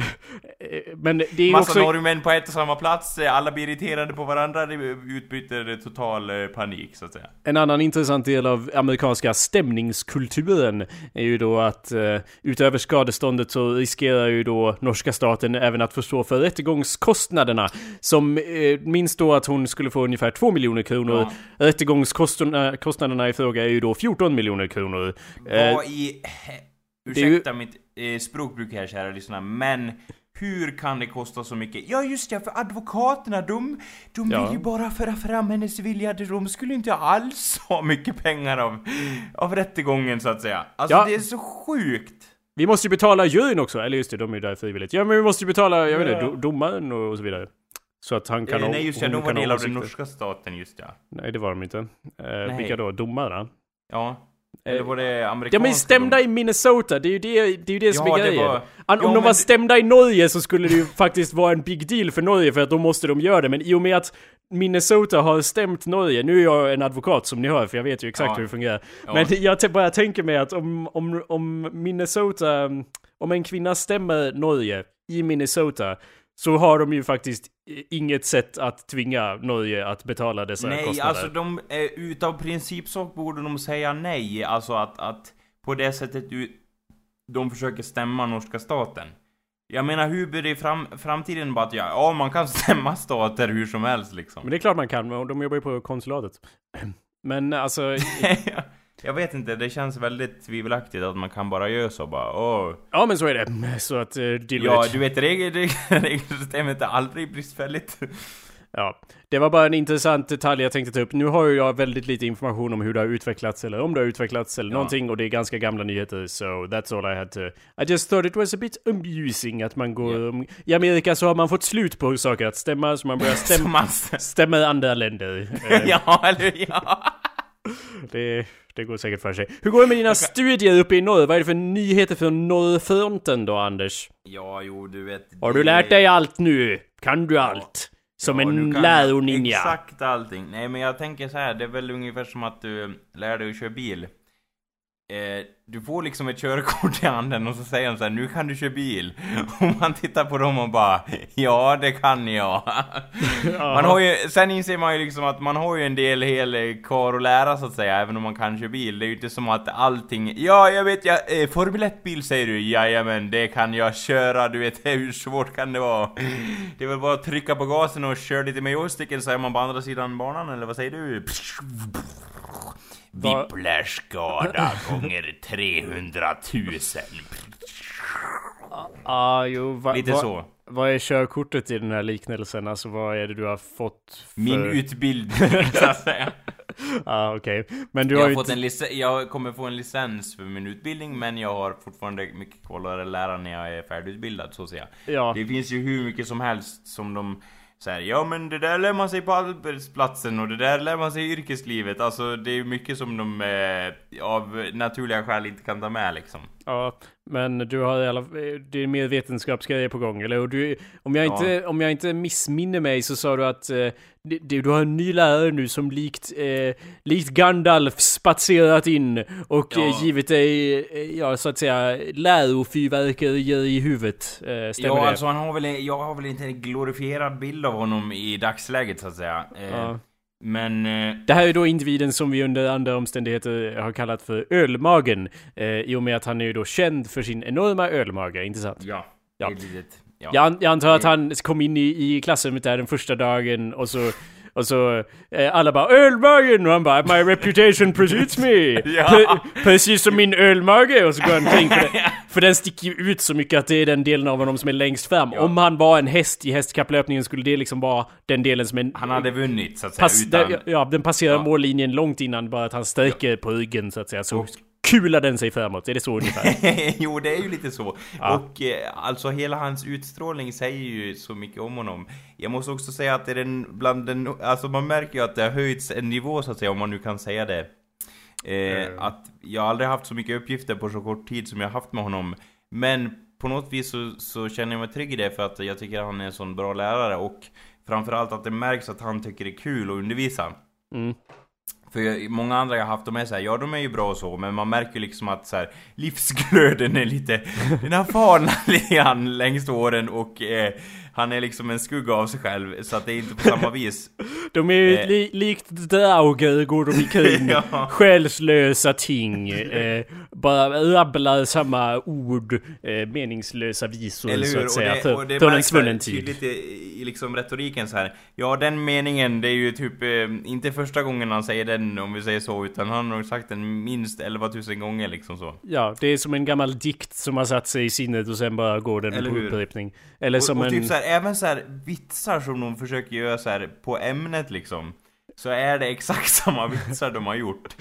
eh, Men det är Massa också... norrmän på ett och samma plats, eh, alla blir irriterade på varandra, det utbryter total eh, panik så att säga. En annan intressant del av amerikanska stämningskulturen är ju då att eh, utöver skadeståndet så riskerar ju då norska staten även att få stå för rättegångskostnaderna. Som eh, minst då att hon skulle få ungefär 2 miljoner kronor. Rättegångskostnaderna kostnaderna i fråga är ju då 14 miljoner kronor. Eh, Vad i... he- Det är ju- ursäkta mitt eh, språkbruk här kära lyssnare, men hur kan det kosta så mycket? Ja just det, för advokaterna de, de Ja. vill ju bara föra fram hennes vilja, de skulle inte alls ha mycket pengar av, av rättegången så att säga. Alltså Ja. det är så sjukt! Vi måste ju betala juryn också, eller just det, de är ju där frivilligt. Ja men vi måste ju betala, jag vet inte, do- domaren och, och så vidare. Så att han kan Eh, nej just det, de var del av den norska staten just ja. Nej det var de inte. Eh, vilka då? Domarna? Ja. Eller var det amerikanska? men stämda dom- i Minnesota, det är ju det, det, är ju det som Ja, är grejen. var- An, Ja, om de var det- stämda i Norge så skulle det ju <laughs> faktiskt vara en big deal för Norge för att då måste de göra det. Men i och med att Minnesota har stämt Norge, nu är jag en advokat som ni hör för jag vet ju exakt Ja. hur det fungerar. Men jag bara tänker mig att om, om, om Minnesota, om en kvinna stämmer Norge i Minnesota så har de ju faktiskt inget sätt att tvinga Norge att betala dessa Nej, kostnader. alltså de, eh, utav princip så borde de säga nej. Alltså att, att på det sättet du, de försöker stämma norska staten. Jag menar, hur blir det i fram, framtiden bara att ja, ja, man kan <laughs> stämma stater hur som helst liksom. Men det är klart man kan, de jobbar ju på konsulatet. <clears throat> Men alltså, <laughs> jag vet inte, det känns väldigt tvivelaktigt att man kan bara göra så bara, åh. ja men så är det. Så att, uh, deal Ja, du vet, regel, <laughs> regel, regelsystemet är aldrig bristfälligt. Ja, det var bara en intressant detalj jag tänkte ta upp. Nu har ju jag väldigt lite information om hur det har utvecklats eller om det har utvecklats eller Ja. någonting och det är ganska gamla nyheter so that's all I had to... I just thought it was a bit amusing att man går... om- I Amerika så har man fått slut på saker att stämma så man börjar stämma, <laughs> stämma andra länder. <laughs> Ja, eller ja. det, det går säkert för sig. Hur går det med dina studier uppe i norr? Vad är det för nyheter från norrfronten då Anders? Ja, jo, du vet. Har du lärt dig allt nu? Kan du allt? Som Ja, en läroninja? Exakt allting. Nej men jag tänker så här, det är väl ungefär som att du lär dig att köra bil. Eh, du får liksom ett körkort i handen och så säger de så här, nu kan du köra bil. <laughs> Och man tittar på dem och bara, ja det kan jag. <laughs> Man har ju, sen inser man ju liksom att man har ju en del hel kvar att lära så att säga, även om man kan köra bil. Det är ju inte som att allting, ja jag vet jag, eh, Formel 1-bil säger du, jajamän det kan jag köra, du vet <laughs> hur svårt kan det vara? Det är väl bara att trycka på gasen och köra lite med joysticken så är man på andra sidan banan, eller vad säger du? Whiplash-skada gånger 300 000. Ah, jo, va, Lite va, så. Vad är körkortet i den här liknelsen? Alltså vad är det du har fått för... Min utbildning, så att säga. <laughs> ah, okej. Men du Jag har har fått en jag kommer få en licens för min utbildning, men jag har fortfarande mycket kvar att lära när jag är färdigutbildad, så att säga. Ja, Det finns ju hur mycket som helst som de säger, ja men det där lär man sig på arbetsplatsen och det där lär man sig i yrkeslivet. Alltså det är ju mycket som de eh, av naturliga skäl inte kan ta med liksom ja, men du har i alla Det är mer vetenskapsgrejer på gång, eller? Och du, om, jag Ja. inte, om jag inte missminner mig så sa du att eh, det, du har en ny lärare nu som likt, eh, likt Gandalf spatserat in och Ja. eh, givit dig, eh, ja så att säga, lärofyrverkerier i huvudet. Eh, stämmer Ja det? alltså han har väl, jag har väl inte en glorifierad bild av honom i dagsläget så att säga. Eh, Ja. Men... Eh, Det här är då individen som vi under andra omständigheter har kallat för ölmagen. Eh, I och med att han är ju då känd för sin enorma ölmage, inte sant? ja, Ja. litet... Ja. Jag, jag antar att han kom in i, i klassrummet där den första dagen och så och så eh, alla bara ölmagen och han bara My reputation precedes me! <laughs> Ja. Pre- precis som min ölmage! Och så går han omkring för, det, <laughs> för den sticker ju ut så mycket att det är den delen av honom som är längst fram. Ja. Om han var en häst i hästkapplöpningen skulle det liksom vara den delen som är... Han hade vunnit så att säga Pass, utan... där, ja, den passerar Ja. mållinjen långt innan bara att han sträcker på ryggen så att säga. Så kular den sig framåt. Är det så ungefär? <laughs> jo, det är ju lite så. Ja. Och eh, alltså hela hans utstrålning säger ju så mycket om honom. Jag måste också säga att det är den, bland den, alltså man märker ju att det har höjts en nivå så att säga, om man nu kan säga det. Eh, Mm. Att jag har aldrig haft så mycket uppgifter på så kort tid som jag haft med honom. Men på något vis så, så känner jag mig trygg i det för att jag tycker att han är en sån bra lärare och framförallt att det märks att han tycker det är kul att undervisa. Mm. För jag, många andra jag har haft, de är såhär, ja de är ju bra och så, men man märker liksom att så här, livsglöden är lite, den har falnat <laughs> lite grann åren och eh, han är liksom en skugga av sig själv, så att det är inte på samma vis. <laughs> De är ju Eh. li, likt Drauger går de omkring. <laughs> Ja. Själslösa ting. Eh, bara rabblar samma ord, eh, meningslösa visor Eller så hur? att Och säga, det, och det för en märks svunnen tid. tydligt i, i liksom retoriken så här. Ja, den meningen, det är ju typ eh, inte första gången han säger den, om vi säger så, utan han har nog sagt den minst 11 000 gånger liksom så. Ja, det är som en gammal dikt som har satt sig i sinnet och sen bara går den Eller på upprepning. Eller Och, som och en... typ så här, även så här vitsar som de försöker göra så här på ämnet liksom. Så är det exakt <laughs> samma vitsar de har gjort.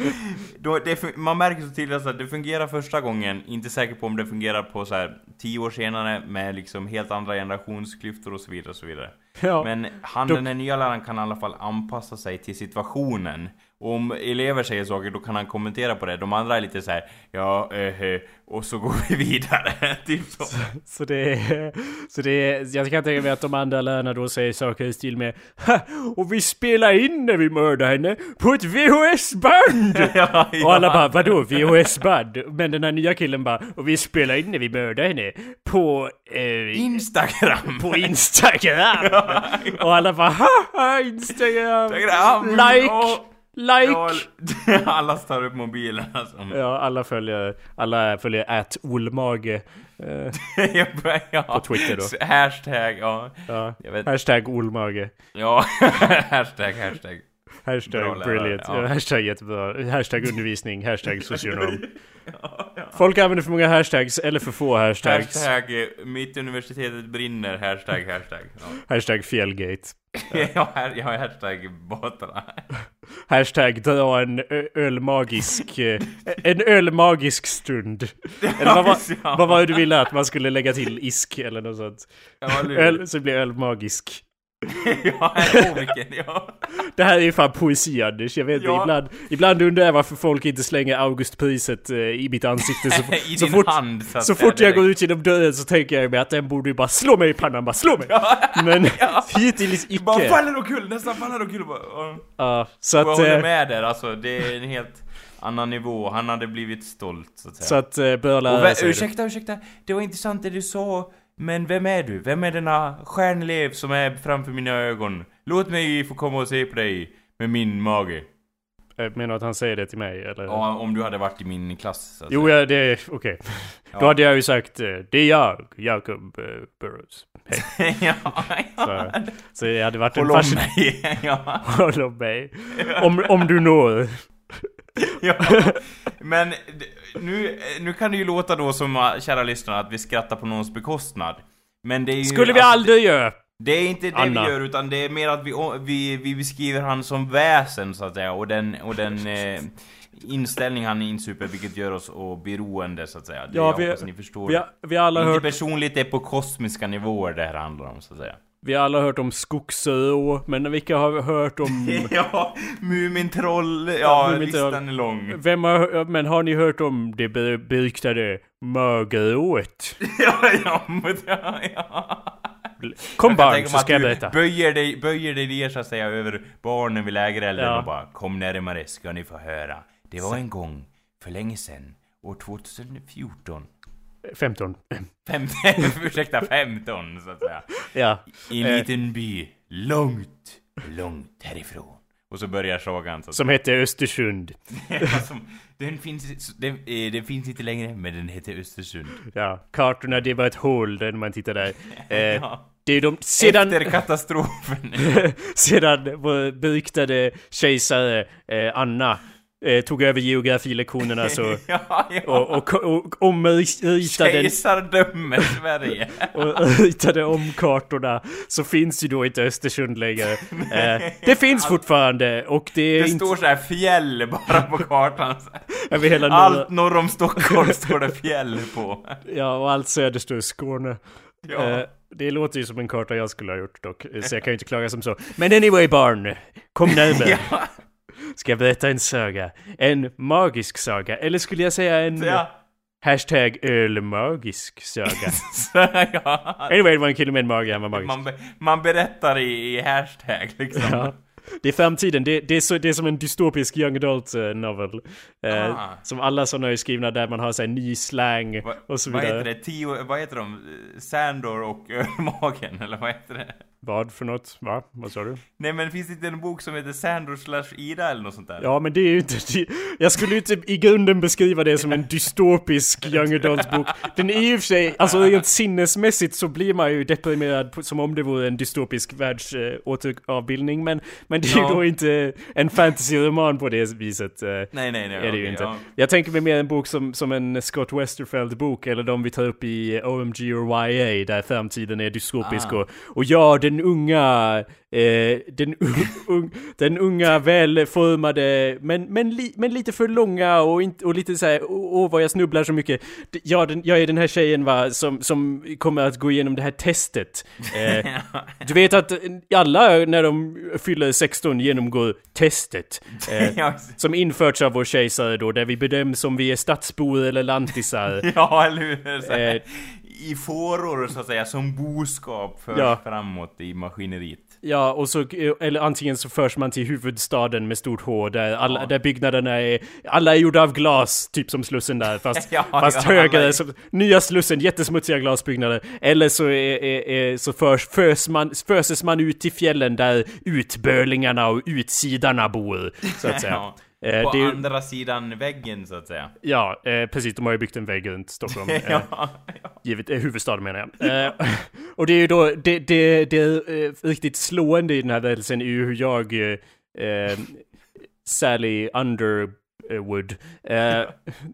Då, det, man märker så tydligt att det fungerar första gången, inte säker på om det fungerar på så här tio år senare med liksom helt andra generationsklyftor och så vidare och så vidare. ja. Men han, Då- den nya läraren kan i alla fall anpassa sig till situationen. Och om elever säger saker, då kan han kommentera på det. De andra är lite så här, ja, eh, eh, och så går vi vidare. <laughs> typ så. Så det är... Så det är... Jag kan tänka mig att de andra lärarna då säger saker i stil med "Ha, Och vi spelar in när vi mördar henne på ett VHS-band! <laughs> ja, Och alla ja. bara vadå VHS-band? Men den här nya killen bara Och vi spelar in när vi mördar henne på... Eh, Instagram! på Instagram! <laughs> Och alla bara haha Instagram! Instagram! Like! Ja, Like! ja, <laughs> alla tar upp mobilen alltså. Ja, alla följer, alla följer at Olmage. Eh, <laughs> ja, På Twitter då. Hashtag, ja. ja. Jag vet. Hashtag Olmage. Ja, <laughs> hashtag, hashtag. Bra Hashtag lärare, brilliant. ja. Ja. Hashtag jättebra. Hashtag undervisning. Hashtag <laughs> socionom. <laughs> Folk använder för många hashtags eller för få hashtags. Hashtag, eh, mitt universitetet brinner, hashtag, hashtag. <laughs> Hashtag fjällgate. Ja, här- jag har hashtag båtarna. Hashtag dra en ölmagisk... eh, En ölmagisk stund. Eller vad var, vad var det du ville att man skulle lägga till? Isk eller något sånt. Öl, så blir öl magisk. <laughs> ja, komiken, ja. Det här är ju fan poesi Anders, jag vet Ja. ibland, ibland undrar jag varför folk inte slänger Augustpriset eh, i mitt ansikte så, <laughs> I så din fort, hand, så att så fort jag går ut genom dörren så tänker jag mig att den borde ju bara slå mig i pannan, bara slå mig! Men <laughs> hittills Bara icke. faller omkull, nästan faller omkull bara. Ja. Ja, så Jag att, håller eh, med där, alltså det är en helt annan nivå. Han hade blivit stolt, så att säga. så att eh, bör Och lära sig det. ursäkta, ursäkta, det var intressant det du sa, men vem är du? Vem är denna stjärnelev som är framför mina ögon? Låt mig få komma och se på dig med min mage. Jag menar att han säger det till mig eller? Ja, om du hade varit i min klass. så att Jo, ja, det är okej. Då Ja. hade jag ju sagt eh, det är jag, Jacob eh, Burrows. Hej. <laughs> ja, Så, så det hade varit en Håll om mig. <laughs> ja. Håll om mig. Om, om du når. <laughs> ja. Men nu, nu kan det ju låta då som, äh, kära lyssnare, att vi skrattar på någons bekostnad. Men det är ju... Skulle vi alltså, aldrig göra. Det är inte det Anna. vi gör, utan det är mer att vi, vi, vi beskriver han som väsen, så att säga, och den, och den <laughs> eh, inställning han insuper, vilket gör oss och beroende, så att säga. Det Ja, jag vi- hoppas ni förstår. Vi vi alla inte hört personligt, det är på kosmiska nivåer det här handlar om, så att säga. Vi har alla hört om Skogsö, men vilka har vi hört om... <laughs> ja, Mumintroll, ja, Mumintroll. listan är lång. Vem har, men har ni hört om det be- beryktade Mögerået? <laughs> ja, ja, ja, ja. Kom Jag barn så ska jag berätta. Böjer dig, böjer dig ner så att säga över barnen vid lägerelden Ja. och bara Kom närmare ska ni få höra. Det var en gång, för länge sedan, år 2014. 15. 15, <laughs> ursäkta, 15 så att säga. Ja. I en Eh. liten by, långt, långt härifrån. Och så börjar sagan så Som hette Östersund. <laughs> den, finns, den, eh, den finns inte längre, men den heter Östersund. Ja, kartorna det var ett hål där när man tittar där. <laughs> Eh, Ja. Det är de... Sedan... Efter katastrofen. sedan vår beryktade kejsare eh, Anna eh, tog över geografilektionerna så... <laughs> ja, ja. Och, och, och omritade, Kejsardöme Sverige. <laughs> och ritade om kartorna så finns ju då inte Östersund längre. <laughs> Eh, det finns fortfarande och det är Det inte står så här fjäll bara på kartan. norra, Allt norr om Stockholm står det fjäll på. Ja, och allt söder står Skåne. Ja. Eh, det låter ju som en karta jag skulle ha gjort dock, så jag kan ju inte klaga som så. Men anyway barn, kom närmare. Ja, Ska jag berätta en saga? En magisk saga, eller skulle jag säga en ja. hashtag ölmagisk saga? <laughs> Ja. Anyway, det var en kille med en mage, han var magisk. Man, be, man berättar i, i hashtag liksom. Ja. Det är framtiden, det, det, är så, det är som en dystopisk young adult eh, novel. Eh, Ah. Som alla sådana är skrivna där man har så här, ny slang Va, och så vad vidare. heter det? Tio, vad heter de? Sandor och ölmagen, eller vad heter det? Vad för något? Va? Vad sa du? Nej men finns det inte en bok som heter Sandro slash Ida eller något sånt där? Ja, men det är ju inte... Jag skulle ju inte i grunden beskriva det som en dystopisk young adult-bok. Den är ju för sig, alltså rent sinnesmässigt så blir man ju deprimerad som om det vore en dystopisk världsåteravbildning. men, men det är ju Ja. då inte en fantasy-roman på det viset. eh, Nej nej nej. är det ju okej, inte. ja. Jag tänker mig mer en bok som, som en Scott Westerfeld-bok, eller de vi tar upp i OMG or YA, där framtiden är dystopisk Ah. och, och ja, den unga, eh, den, <laughs> un, den unga välformade, men, men, li, men lite för långa och, inte, och lite såhär, åh åh, vad jag snubblar så mycket. Ja, den, jag är den här tjejen va, som, som kommer att gå igenom det här testet. Eh, <laughs> du vet att alla när de fyller 16 genomgår testet. Eh, <laughs> som införts av vår kejsare då, där vi bedöms om vi är stadsbor eller lantisar. ja, eller hur? I fåror så att säga, som boskap förs Ja. framåt i maskineriet. Ja, och så, eller antingen så förs man till huvudstaden med stort H, där, alla, Ja. där byggnaderna är, alla är gjorda av glas, typ som Slussen där, <laughs> fast, Ja, fast ja, högre, är- som, nya Slussen, jättesmutsiga glasbyggnader. Eller så, är, är, så förs, förs man, föses man ut till fjällen där utbölingarna och utsidarna bor, så att säga. <laughs> Eh, På det är andra sidan väggen så att säga. Ja, eh, precis, de har ju byggt en vägg runt Stockholm. <laughs> Eh, ja, ja. Givet, eh, huvudstaden menar jag. Eh, <laughs> och det är ju då, det, det, det eh, riktigt slående i den här berättelsen är ju hur jag, eh, eh, Sally Underwood, eh,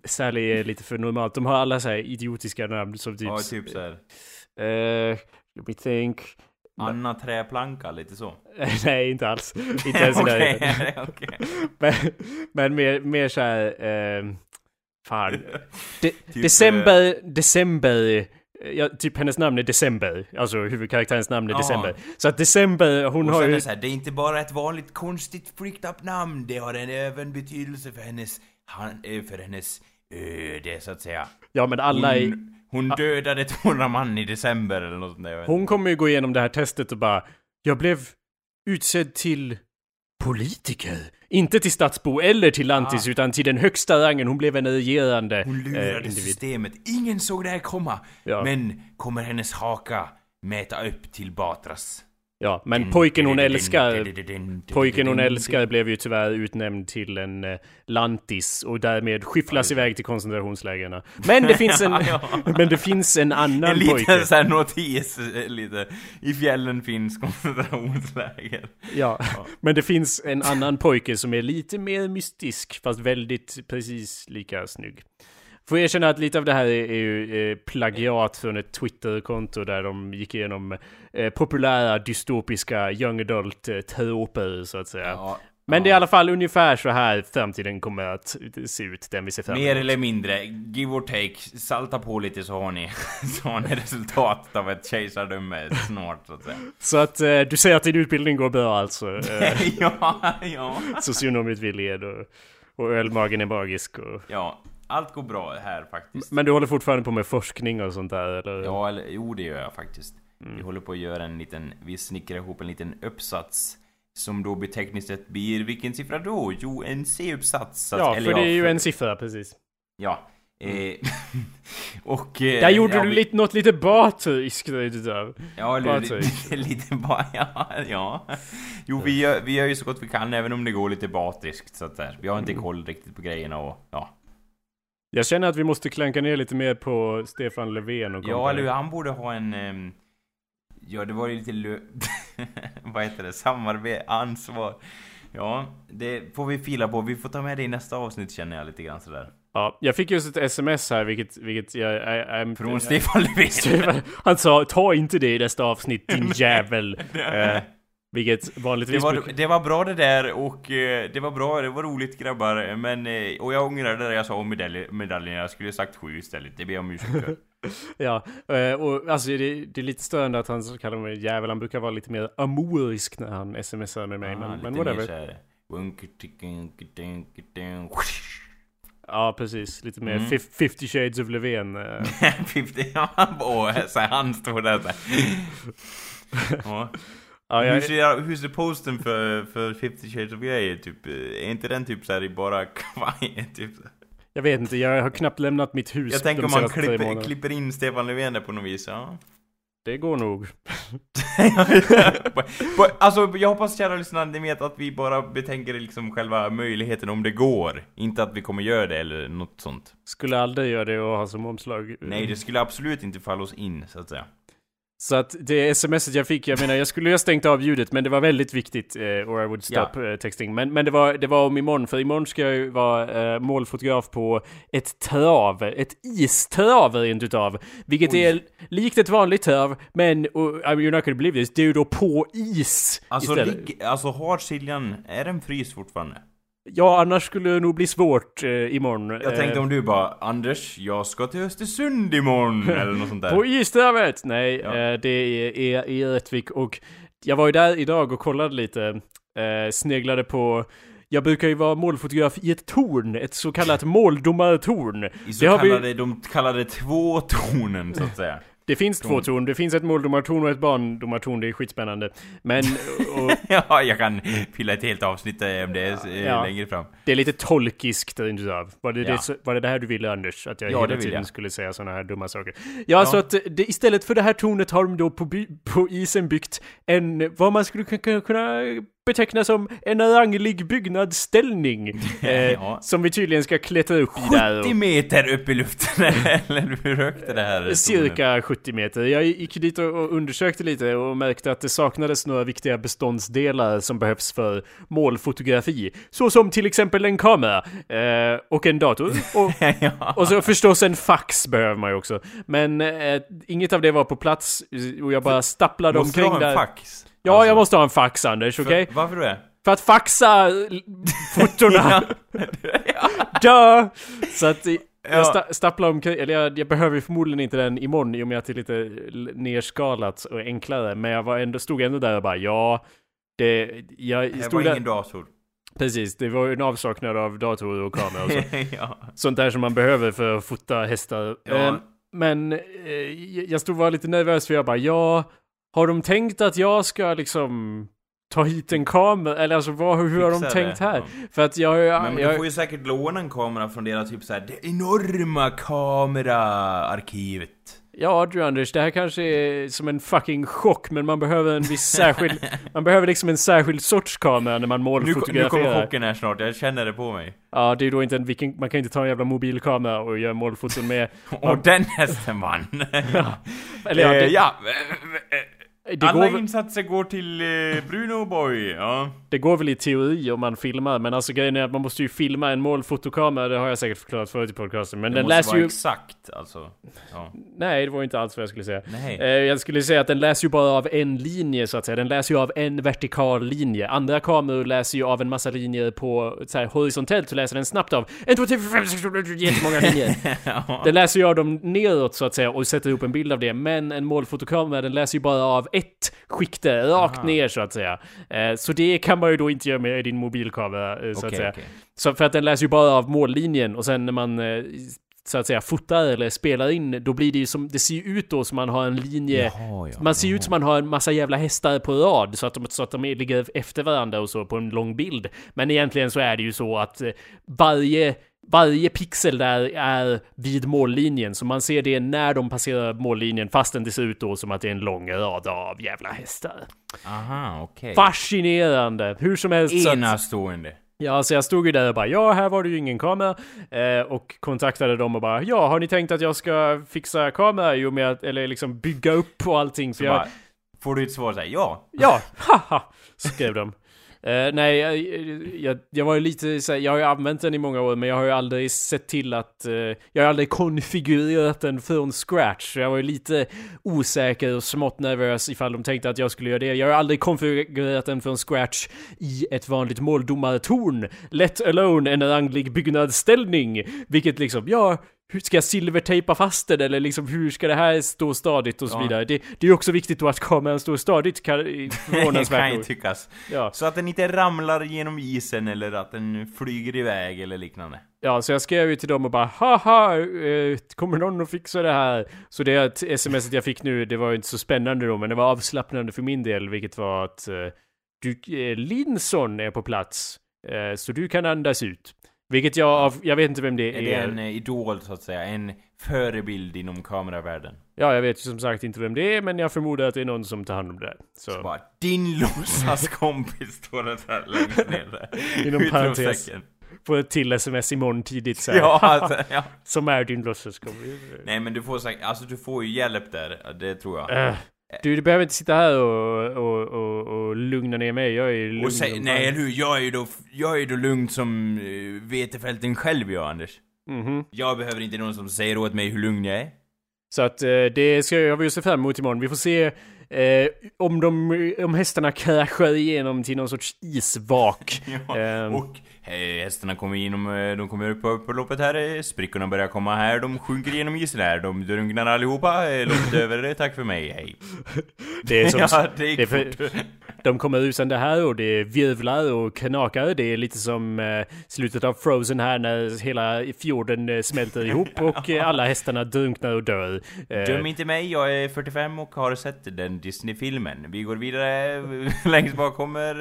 Sally är lite för normalt, de har alla så här idiotiska namn som typ... ja, typ såhär. Eh, let me think. Anna Träplanka, lite så. <laughs> Nej, inte alls. <laughs> Inte ens närheten. <laughs> okej. Men, men mer, mer såhär, eh, fan. De, Typ, december, december, ja, typ hennes namn är December, alltså huvudkaraktärens namn är Ja. December. Så att December, hon Och har ju... så här, det är inte bara ett vanligt konstigt freaked up namn, det har en även betydelse för hennes, han, eh, för hennes öde så att säga. Ja men alla är... Hon, dödade 200 man i december eller något sånt där. Hon kommer ju gå igenom det här testet och bara, jag blev utsedd till politiker. Inte till stadsbo eller till lantis, Ah. utan till den högsta rangen. Hon blev en regerande Hon eh, lurade individ. systemet. Ingen såg det här komma. Ja. Men kommer hennes haka mäta upp till Batras? Ja, men pojken hon älskar Pojken hon älskar blev ju tyvärr utnämnd till en eh, lantis och därmed skyfflas iväg till koncentrationslägren. Men det finns en, <laughs> Ja. men det finns en annan En pojke. liten sån här notis, eh, lite. I fjällen finns koncentrationsläger. Ja, men det finns en annan pojke som är lite mer mystisk, fast väldigt precis lika snygg. Får erkänna att lite av det här är, är ju eh, plagiat från ett Twitter-konto där de gick igenom eh, populära dystopiska young adult eh, så att säga. Ja, Men ja. det är i alla fall ungefär så här framtiden kommer att se ut, den vi ser fram emot. Mer eller mindre, give or take, salta på lite så har ni, <laughs> så har ni resultatet av ett kejsardöme snart så att säga. Så att eh, du säger att din utbildning går bra alltså? <laughs> Ja, ja. socionomutbildningen och, och ölmagen är magisk och... Ja, allt går bra här faktiskt. Men du håller fortfarande på med forskning och sånt där eller? Ja, eller jo det gör jag faktiskt. Mm. Vi håller på att göra en liten, vi snickrar ihop en liten uppsats. Som då tekniskt sett blir, vilken siffra då? Jo, en C-uppsats. Ja, för det är ju en siffra precis. Ja. Eh, <laughs> och... Eh, Där gjorde ja, du vi- lite, något lite batryskt där. Ja, eller <laughs> lite, lite bara, <laughs> ja, ja. Jo, vi gör, vi gör ju så gott vi kan även om det går lite batriskt så att där. Vi har inte Mm. koll riktigt på grejerna och ja. Jag känner att vi måste klanka ner lite mer på Stefan Löfven och Ja, eller hur? Han borde ha en... ehm, ja, det var ju lite lö... <laughs> Vad heter det? Samarbete, ansvar. Ja, det får vi fila på. Vi får ta med det i nästa avsnitt känner jag lite grann sådär. Ja, jag fick just ett sms här, vilket, vilket jag... I, I'm, Från Stefan Löfven. Han sa ta inte det i nästa avsnitt din <laughs> jävel. <laughs> eh, vilket Det vanligtvis... var, brukar- det var bra det där och eh, det var bra, det var roligt grabbar. Men, eh, och jag ångrar det där jag sa om medalj, medaljen. Jag skulle sagt sju istället. Det ber jag om ursäkt för. <laughs> Ja, eh, och alltså det, det är lite störande att han så kallar mig jävel. Han brukar vara lite mer amorisk när han smsar med mig. Ah, men, men whatever. såhär. Ja, precis. Lite mer Mm. fif- 50 shades of Löfven. eh. <laughs> 50, <laughs> ja, han står där så här. Ja. Ja, Hur jag, ser, hur ser posten för, för 50 shades of Grey typ? eh, Är inte den typ såhär i bara <laughs> kavaj? Typ? jag vet inte, jag har knappt lämnat mitt hus Jag tänker om man klipper, klipper in Stefan Löfven där på något vis, ja. Det går nog. <laughs> Alltså, jag hoppas kära lyssnare, ni vet att vi bara betänker liksom själva möjligheten om det går. Inte att vi kommer göra det eller något sånt. Skulle aldrig göra det och ha som omslag. Nej, det skulle absolut inte falla oss in, så att säga. Så att det smset jag fick, jag menar jag skulle ju ha stängt av ljudet men det var väldigt viktigt, eh, or I would stop Ja. eh, texting. Men, men det, var, det var om imorgon, för imorgon ska jag ju vara eh, målfotograf på ett trav, ett istrav rent utav. Vilket Oj. är likt ett vanligt trav, men, och, I mean, you're not gonna believe this, det är ju då på is Alltså, ligg, alltså har Siljan, är den frys fortfarande? Ja, annars skulle det nog bli svårt eh, imorgon. Jag tänkte Eh, om du bara Anders, jag ska till Östersund imorgon <laughs> eller något sånt där. På istravet! Nej, Ja. eh, det är, är i Rättvik och jag var ju där idag och kollade lite, eh, sneglade på jag brukar ju vara målfotograf i ett torn, ett så kallat <laughs> måldomartorn. I Det så vi- kallade, de kallade tvåtonen så att säga. Det finns två Torn. torn, det finns ett måldomartorn och ett barndomartorn, det är skitspännande. Men, <laughs> och, ja, jag kan pilla ett helt avsnitt eh, om det är eh, Ja. längre fram. det är lite tolkiskt utav. Var det, Ja. det, var det det här du ville Anders? Att jag Ja, hela tiden jag. skulle säga sådana här dumma saker. Ja, så att det, istället för det här tornet har de då på, by, på isen byggt en, vad man skulle kunna beteckna som en ranglig byggnadsställning. <laughs> eh, Ja. Som vi tydligen ska klättra upp i där. 70 Och, meter upp i luften, <laughs> eller hur högt är det här? Cirka 70 meter. Jag gick dit och undersökte lite och märkte att det saknades några viktiga beståndsdelar som behövs för målfotografi. Så som till exempel en kamera eh, och en dator. <laughs> Och, ja. och så förstås en fax behöver man ju också. Men eh, inget av det var på plats och jag bara stapplade Måste du omkring ha en där. fax? Ja, Alltså, jag måste ha en fax Anders, okej? För, varför det? För att faxa l- fotona. <laughs> Dö! Så att eh, Ja. jag sta staplar omkring, eller jag, jag behöver ju förmodligen inte den imorgon i och med att det är lite nerskalat och enklare. Men jag var ändå, stod ändå där och bara ja, det, jag Det stod var där, ingen dator. precis, det var ju en avsaknad av datorer och kameror och så. <laughs> ja. Sånt där som man behöver för att fota hästar. Ja. Eh, men eh, jag stod var lite nervös för jag bara ja, har de tänkt att jag ska liksom ta hit en kamera? Eller alltså vad, hur har de Fixa tänkt det, här? ja. För att jag, jag, Men, jag du får ju säkert låna en kamera från deras typ såhär, det enorma kameraarkivet. Ja du Anders, det här kanske är som en fucking chock men man behöver en viss särskild, <laughs> man behöver liksom en särskild sorts kamera när man Nu, nu kommer målfotograferar. chocken här snart, jag känner det på mig. Ja, det är då inte en vilken, man kan inte ta en jävla mobilkamera och göra målfoton med. <laughs> Och den hästen vann! Eller ja, Eh, det, ja. Det, Alla går, insatser går till eh, Bruno Boy, ja. det går väl i teori om man filmar, men alltså grejen är att man måste ju filma en målfotokamera, det har jag säkert förklarat förut i podcasten. Men Det den måste läser vara ju... exakt, alltså. Ja. Nej, det var inte alls vad jag skulle säga. Nej. Eh, jag skulle säga att den läser ju bara av en linje så att säga. Den läser ju av en vertikal linje. Andra kameror läser ju av en massa linjer på så här, horisontellt så läser den snabbt av en, två, tre, fyra, fem, sex, sju, jättemånga <laughs> linjer. ja. Den läser ju av dem neråt så att säga och sätter ihop en bild av det. Men en målfotokamera den läser ju bara av ett skikte rakt Aha. ner så att säga. Eh, så det kan man ju då inte göra med din mobilkamera eh, så att Okej, säga. okej. Så för att den läser ju bara av mållinjen och sen när man eh, så att säga fotar eller spelar in då blir det ju som, det ser ju ut då som man har en linje Jaha, ja. man ser ju ut som man har en massa jävla hästar på rad så att de, så att de ligger efter varandra och så på en lång bild. Men egentligen så är det ju så att varje varje pixel där är vid mållinjen, så man ser det när de passerar mållinjen fastän det ser ut då som att det är en lång rad av jävla hästar. Aha, okej. Fascinerande! Hur som helst så Enastående. Ja, så jag stod ju där och bara ja, här var det ju ingen kamera. Eh, och kontaktade dem och bara ja, har ni tänkt att jag ska fixa kamera i och med att, eller liksom bygga upp och allting? För Så jag, bara, får du ett svar såhär, ja. Ja, <laughs> haha, skrev de. Uh, nej, jag, jag, jag var ju lite såhär, jag har ju använt den i många år men jag har ju aldrig sett till att, uh, jag har aldrig konfigurerat den från scratch. Så jag var ju lite osäker och smått nervös ifall de tänkte att jag skulle göra det. Jag har ju aldrig konfigurerat den från scratch i ett vanligt måldomartorn. Let alone en ranglig byggnadsställning. Vilket liksom, ja, hur ska jag silvertejpa fast den eller liksom hur ska det här stå stadigt och så Ja. vidare. Det, det är ju också viktigt då att kameran står stadigt kan, förvånansvärt <laughs> kan ju tyckas. Ja. Så att den inte ramlar genom isen eller att den flyger iväg eller liknande. ja, så jag skrev ju till dem och bara haha, eh, kommer någon att fixa det här? Så det smset jag fick nu, det var ju inte så spännande då, men det var avslappnande för min del, vilket var att eh, du, eh, Linson är på plats, så du kan andas ut. Vilket jag, av- jag vet inte vem det Är är. det en eh, idol så att säga? En förebild inom kameravärlden? Ja, jag vet ju som sagt inte vem det är, men jag förmodar att det är någon som tar hand om det. Så, Så bara, din låtsaskompis <laughs> står det här längst ner. Inom parentes. På ett till sms imorgon tidigt så här. Ja, alltså, ja. <laughs> Som är din låtsaskompis. Nej men du får säkert, alltså du får ju hjälp där, det tror jag. Äh, du, du behöver inte sitta här och, och, och, och lugna ner mig. Jag är lugn. Och säg, nej eller hur, jag är ju då, jag är då lugn som uh, vetefälten själv jag Anders. Mhm. Jag behöver inte någon som säger åt mig hur lugn jag är. Så att eh, det ska jag vi se fram emot imorgon. Vi får se eh, om, de, om hästarna kraschar igenom till någon sorts isvak. <laughs> Ja, Ehm. och hästarna kommer inom, eh, de kommer upp på upploppet här, eh, sprickorna börjar komma här, de sjunker igenom isen här, de drunknar allihopa, eh, är <laughs> över, tack för mig, hej. Det är som, <laughs> ja, det gick det är för-. De kommer rusande här och det virvlar och knakar. Det är lite som slutet av Frozen här när hela fjorden smälter <laughs> ihop och alla hästarna drunknar och dör. Döm inte mig, jag är 45 och har sett den Disney-filmen. Vi går vidare, längst bak kommer...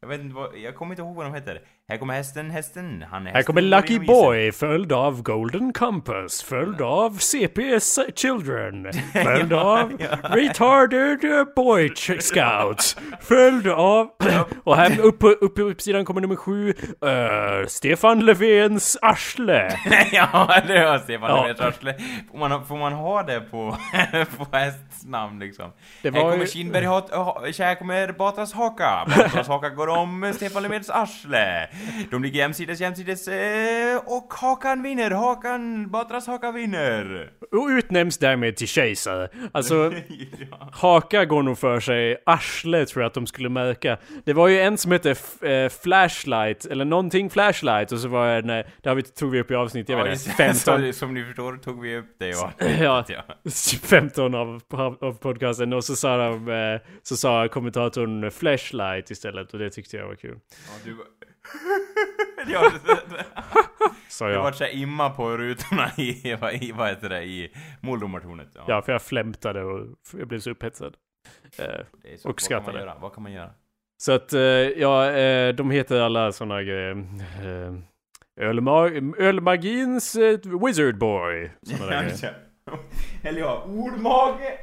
Jag vet inte vad, jag kommer inte ihåg vad de heter. Här kommer hästen, hästen, han är här hästen kommer som går Lucky. Boy, följd av Golden Compass, följd av CPS Children, <laughs> följd av Retarded eh, Boy Scouts, följd av... <clears throat> Och här uppe på upp, upp sidan kommer nummer sju, eh, Stefan Löfvens arsle. <laughs> ja, det var Stefan Ja. Löfvens arsle. Får man, får man ha det på, <laughs> på hästnamn liksom? Det här var kommer Kindberg, ha, ha, här kommer Batras haka. Batras haka går om Stefan Löfvens arsle. De ligger jämsides, jämsides eh, och Hakan vinner. Hakan, Batras haka vinner. Och utnämns därmed till kejsare. Alltså, <laughs> ja. haka går nog för sig, arsle tror jag att de skulle märka. Det var ju en som hette eh, Flashlight, eller någonting Flashlight, och så var det, nej, det har vi, tog vi upp i avsnitt, jag Ja, vet det- inte, 15. så- Som ni förstår tog vi upp det ja. Ja. <laughs> ja. 15 av, av podcasten och så sa de, eh, så sa kommentatorn flashlight istället och det tyckte jag var kul. Ja, du... ja, det, Sa det jag. så här imma på rutorna i, vad- i vad heter det, i måldomartornet. Ja. Ja, för jag flämtade och jag blev så upphetsad. Eh, Det så. och Vad skrattade. göra? Vad kan man göra? Så att, eh, ja, eh, de heter alla såna grejer. Eh, Ölma- Ölmagins Wizard Boy. Eller ja, ordmage!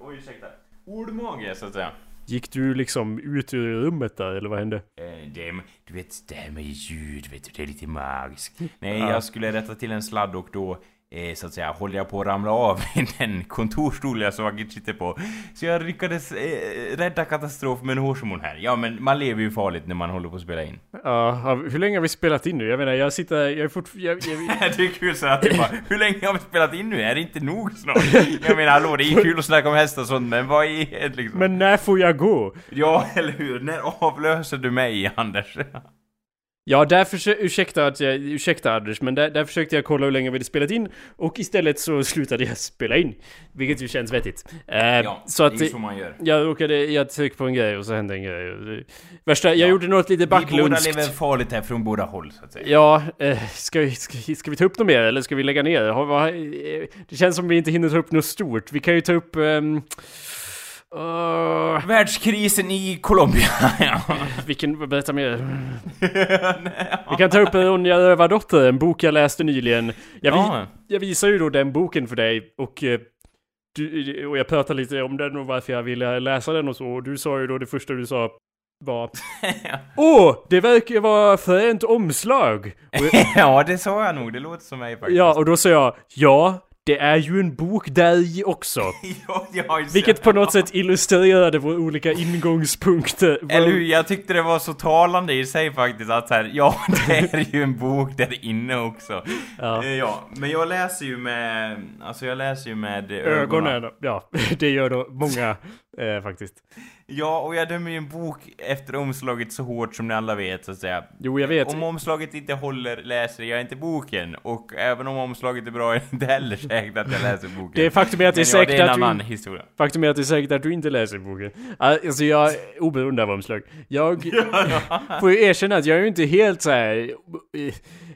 Oj, ursäkta. Ordmage, så att säga. Gick du liksom ut ur rummet där, eller vad hände? Eh, Det, du vet, det här med ljud, vet du, det är lite magiskt. <laughs> Nej, Ja. jag skulle rätta till en sladd och då, eh, så att säga, håller jag på att ramla av <laughs> den kontorsstol jag så sitter på. Så jag lyckades eh, rädda katastrof med en hårsmån här. Ja, men man lever ju farligt när man håller på att spela in. Ja, hur länge har vi spelat in nu? Jag menar, jag sitter, jag är fortfarande... <laughs> Det är kul så att det bara, hur länge har vi spelat in nu? Är det inte nog snart? <laughs> Jag menar hallå, det är kul att snacka om hästar och sånt, men vad är det liksom? men när får jag gå? Ja, eller hur? När avlöser du mig, Anders? Ja, där försökte, ursäkta att jag, ursäkta Anders, men där, där försökte jag kolla hur länge vi hade spelat in och istället så slutade jag spela in. Vilket ju känns vettigt. Eh, Ja, så att det är så man gör. jag råkade, jag tryckte på en grej och så hände en grej. Värsta, jag Ja. gjorde något lite Vi båda backlundskt. lever farligt här från båda håll, så att säga. Ja, eh, ska, vi, ska, ska vi ta upp något mer eller ska vi lägga ner? Har, eh, det känns som vi inte hinner ta upp något stort. Vi kan ju ta upp... ehm, åh, Världskrisen i Colombia. <laughs> ja. vilken, berätta mer. <laughs> Vi kan ta upp Ronja Rövardotter, en bok jag läste nyligen. Jag, vi, Ja. jag visar ju då den boken för dig och, eh, du, och jag pratade lite om den och varför jag ville läsa den och så. Och du sa ju då det första du sa var <laughs> Åh, det verkar vara fränt omslag! Ja, det sa jag nog. Det låter som mig faktiskt. ja, och då sa jag Ja, det är ju en bok där i också. <laughs> ja, ja, Vilket på något sätt illustrerade våra olika ingångspunkter. <laughs> Eller hur? Jag tyckte det var så talande i sig faktiskt att så här, ja, <laughs> det är ju en bok där inne också. Ja. Eh, ja, men jag läser ju med, alltså jag läser ju med ögonen. Ögonen, ja. Det gör då många eh, faktiskt. Ja, och jag dömer ju en bok efter omslaget så hårt som ni alla vet så att säga. Jo, jag vet. Om omslaget inte håller läser jag inte boken. Och även om omslaget är bra <laughs> är det inte heller säkert att jag läser boken. Det är faktum är att det är ja, säkert att du- historia. Faktum är att det är säkert att du inte läser boken. Alltså jag, oberoende av omslag. Jag <laughs> får ju erkänna att jag är ju inte helt så här.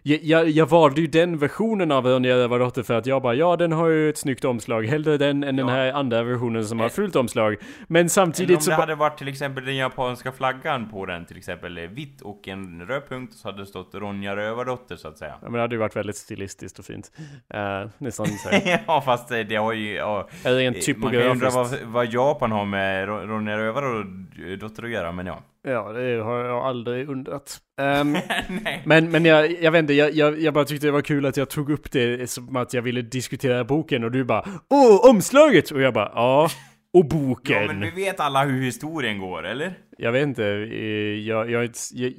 Jag, jag, jag valde ju den versionen av Ronja Rövardotter för att jag bara, ja den har ju ett snyggt omslag. Hellre den än den Ja. här andra versionen som har fult omslag. Men Eller om samtidigt så... det ba- hade varit till exempel den japanska flaggan på den, till exempel eh, vitt och en röd punkt, så hade det stått Ronja Rövardotter så att säga. Ja, men det hade ju varit väldigt stilistiskt och fint. Uh, nästan så <laughs> ja, fast det, det har ju... Ja, Eller rent Eh, Man kan ju undra typografiskt. vad, vad Japan har med Ro- Ronja Rövardotter att göra, men ja. Ja, det har jag aldrig undrat. <laughs> Nej. men, men jag, jag vet inte, jag, jag, jag bara tyckte det var kul att jag tog upp det som att jag ville diskutera boken och du bara Åh, omslaget! Och jag bara ja, och boken. Ja, men vi vet alla hur historien går, eller? Jag vet inte, eh, jag, jag, jag,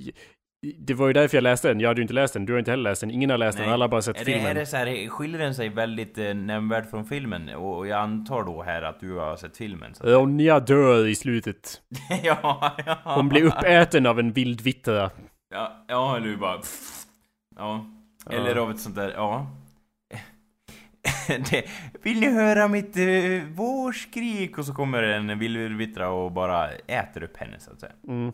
det var ju därför jag läste den. Jag hade ju inte läst den, du har inte heller läst den, ingen har läst den, alla har bara sett är det, filmen. är det så här, skiljer den sig väldigt eh, nämnvärt från filmen? Och, och jag antar då här att du har sett filmen. Så. Ronja dör i slutet. <laughs> ja, ja. Hon blir uppäten av en vild vittra. Ja, ja, eller bara... Ja. Eller av ett sånt där, ja. <laughs> det, vill ni höra mitt uh, vårskrik? Och så kommer en vildvittra och bara äter upp henne så att säga. Mm.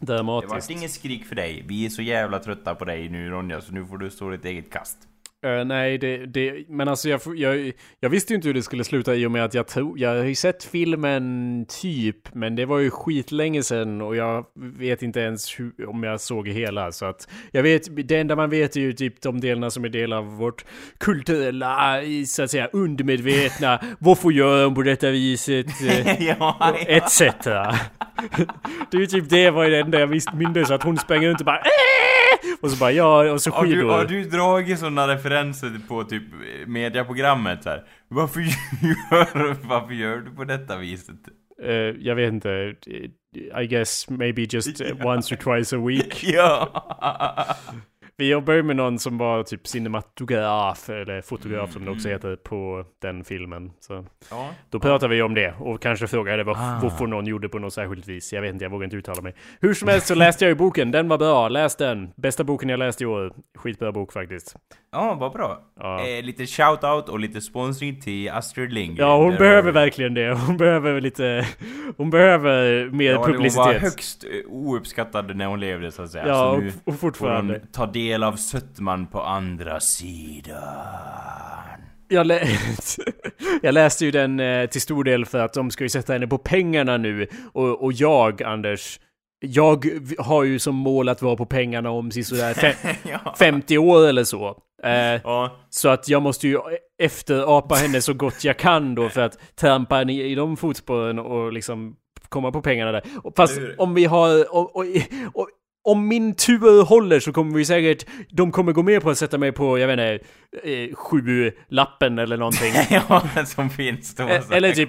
Dramatiskt Det vart inget skrik för dig. Vi är så jävla trötta på dig nu Ronja, så nu får du stå ditt eget kast. Eh, nej, det, det, men alltså jag, jag, jag visste ju inte hur det skulle sluta i och med att jag tror, jag har ju sett filmen typ, men det var ju skitlänge sedan och jag vet inte ens hur, om jag såg hela så att jag vet, det enda man vet är ju typ de delarna som är del av vårt kulturella, så att säga undermedvetna, varför gör de på detta viset, <laughs> eh, ja, etc. <laughs> det är ju typ det var det enda jag visste, mindes att hon sprang runt och bara "Äh!" <laughs> och så bara ja, och så Har du, skidor. har du dragit sådana referenser på typ mediaprogrammet så här? Varför <laughs> gör, varför gör du på detta viset? Eh, jag vet inte. I guess maybe just <laughs> once or twice a week. ja! Vi jobbar ju med någon som var typ cinematograf, eller fotograf som det också Mm. heter, på den filmen. Så ja. då pratar vi om det och kanske frågade var, Ah. varför någon gjorde på något särskilt vis. Jag vet inte, jag vågar inte uttala mig. Hur som helst så läste jag ju boken, den var bra, läs den. Bästa boken jag läst i år. Skitbra bok faktiskt. Ja, vad bra. Ja. Eh, lite shout-out och lite sponsring till Astrid Lindgren. Ja, hon Där behöver har- verkligen det. Hon behöver lite... Hon behöver mer Ja, hon var publicitet. högst eh, ouppskattad när hon levde så att säga. Ja, så och, nu och får hon fortfarande. ta del av sötman på andra sidan. Jag, lä <laughs> jag läste ju den eh, till stor del för att de ska ju sätta henne på pengarna nu. Och, och jag, Anders, jag har ju som mål att vara på pengarna om sådär <laughs> ja. 50 år eller så. Eh, ja. så att jag måste ju efterapa henne så gott jag kan då för att trampa henne i, de fotspåren och liksom komma på pengarna där. Fast om vi har... Och, och, och, om min tur håller så kommer vi säkert... De kommer gå med på att sätta mig på, jag vet inte, eh, sju lappen eller någonting. <laughs> ja, som finns då. Eh, eller typ,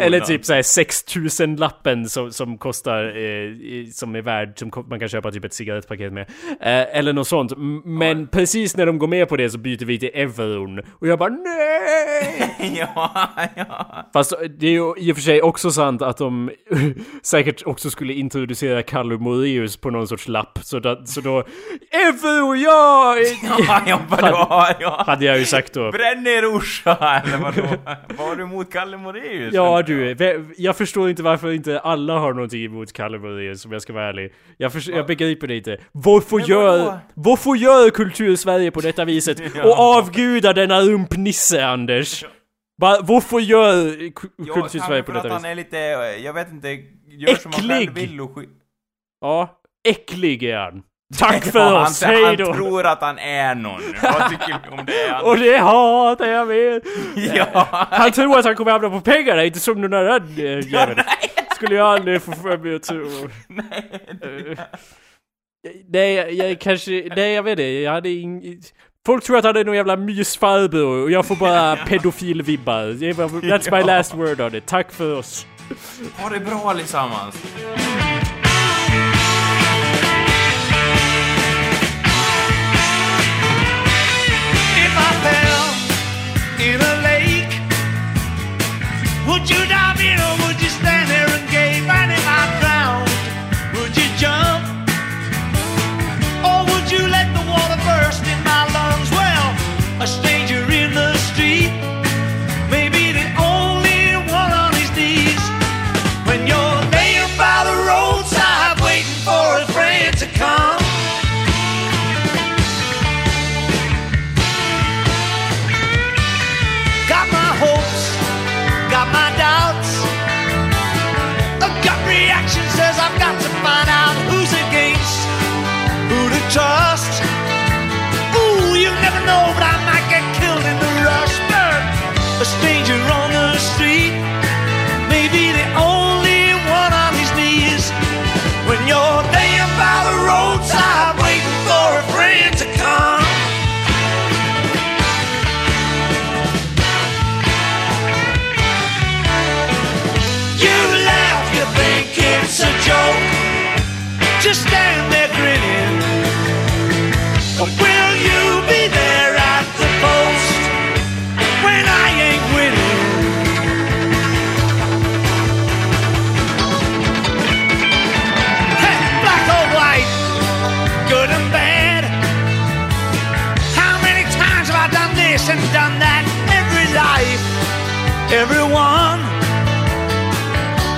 eller typ såhär 6000 lappen som, som kostar, eh, som är värd, som man kan köpa typ ett cigarettpaket med. Eh, eller något sånt. Men precis när de går med på det så byter vi till euron. Och jag bara NEJ! <laughs> ja, ja. Fast det är ju i och för sig också sant att de <laughs> säkert också skulle introducera Kalle Moraeus på någon sorts lapp. Så, då, så då... Euro, ja! Ja, ja, vadå? Ja. <laughs> Hade jag ju sagt då. Bränn ner Orsa, eller vadå? Var du emot Kalle Moraeus? Ja du, jag förstår inte varför inte alla har någonting emot Kalle Moraeus om jag ska vara ärlig. Jag, förs- jag begriper det inte. Varför Men gör, vadå? varför gör kultur-Sverige på detta viset? <laughs> Ja. Och avgudar denna rumpnisse Anders? Va, varför gör kultur-Sverige på detta att han viset? är lite, jag vet inte, gör som han själv Äcklig! vill och Ja, äcklig är han. Tack <laughs> för Ja, oss, han, hej han tror att han är någon. Vad tycker du om det? Han, <laughs> Och det hatar jag med! <laughs> ja, Han tror att han kommer hamna på pengarna, inte som den där äh, jäveln. Skulle jag aldrig få för mig att tro. Eh, Nej, jag, jag kanske, nej jag vet inte, jag hade ing... Folk tror att han är någon jävla mysfarbror och jag får bara pedofilvibbar. That's my last word on it. Tack för oss. ha det bra allesammans. Would you dive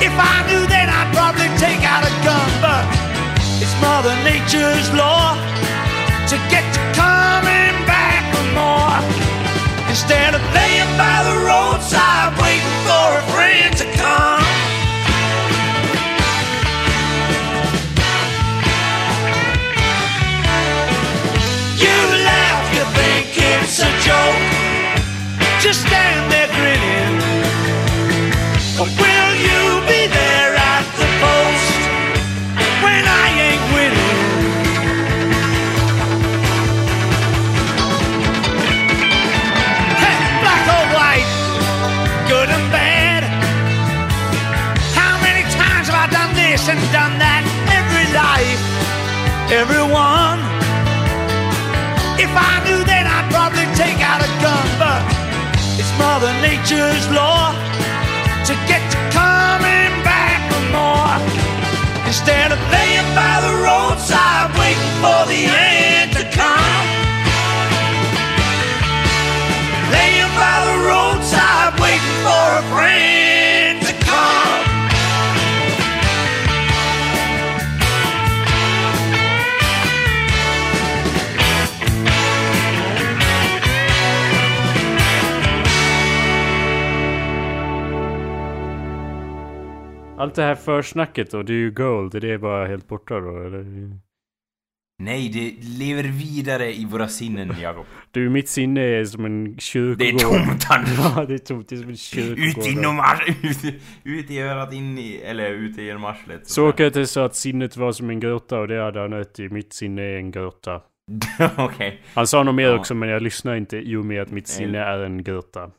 If I knew then I'd probably take out a gun, but it's Mother Nature's law to get you coming back for more. Instead of laying by the roadside waiting for a friend to come. You laugh, you think it's a joke. Just Allt det här försnacket då, det är ju gold. Det är bara helt borta då, eller? Nej, det lever vidare i våra sinnen, <laughs> Jakob. Du, mitt sinne är som en kyrkogård. Det är tomt, Anders. <laughs> Ja, det är tomt. Det är som en kyrkogård. Ut inom <laughs> ut, ut i örat, in i... Eller ut genom arslet. Sokrates sa att sinnet var som en grotta och det hade han rätt i. Mitt sinne är en grotta. Okej. Han sa nog mer Ja. också men jag lyssnar inte i och med att mitt sinne är en grotta.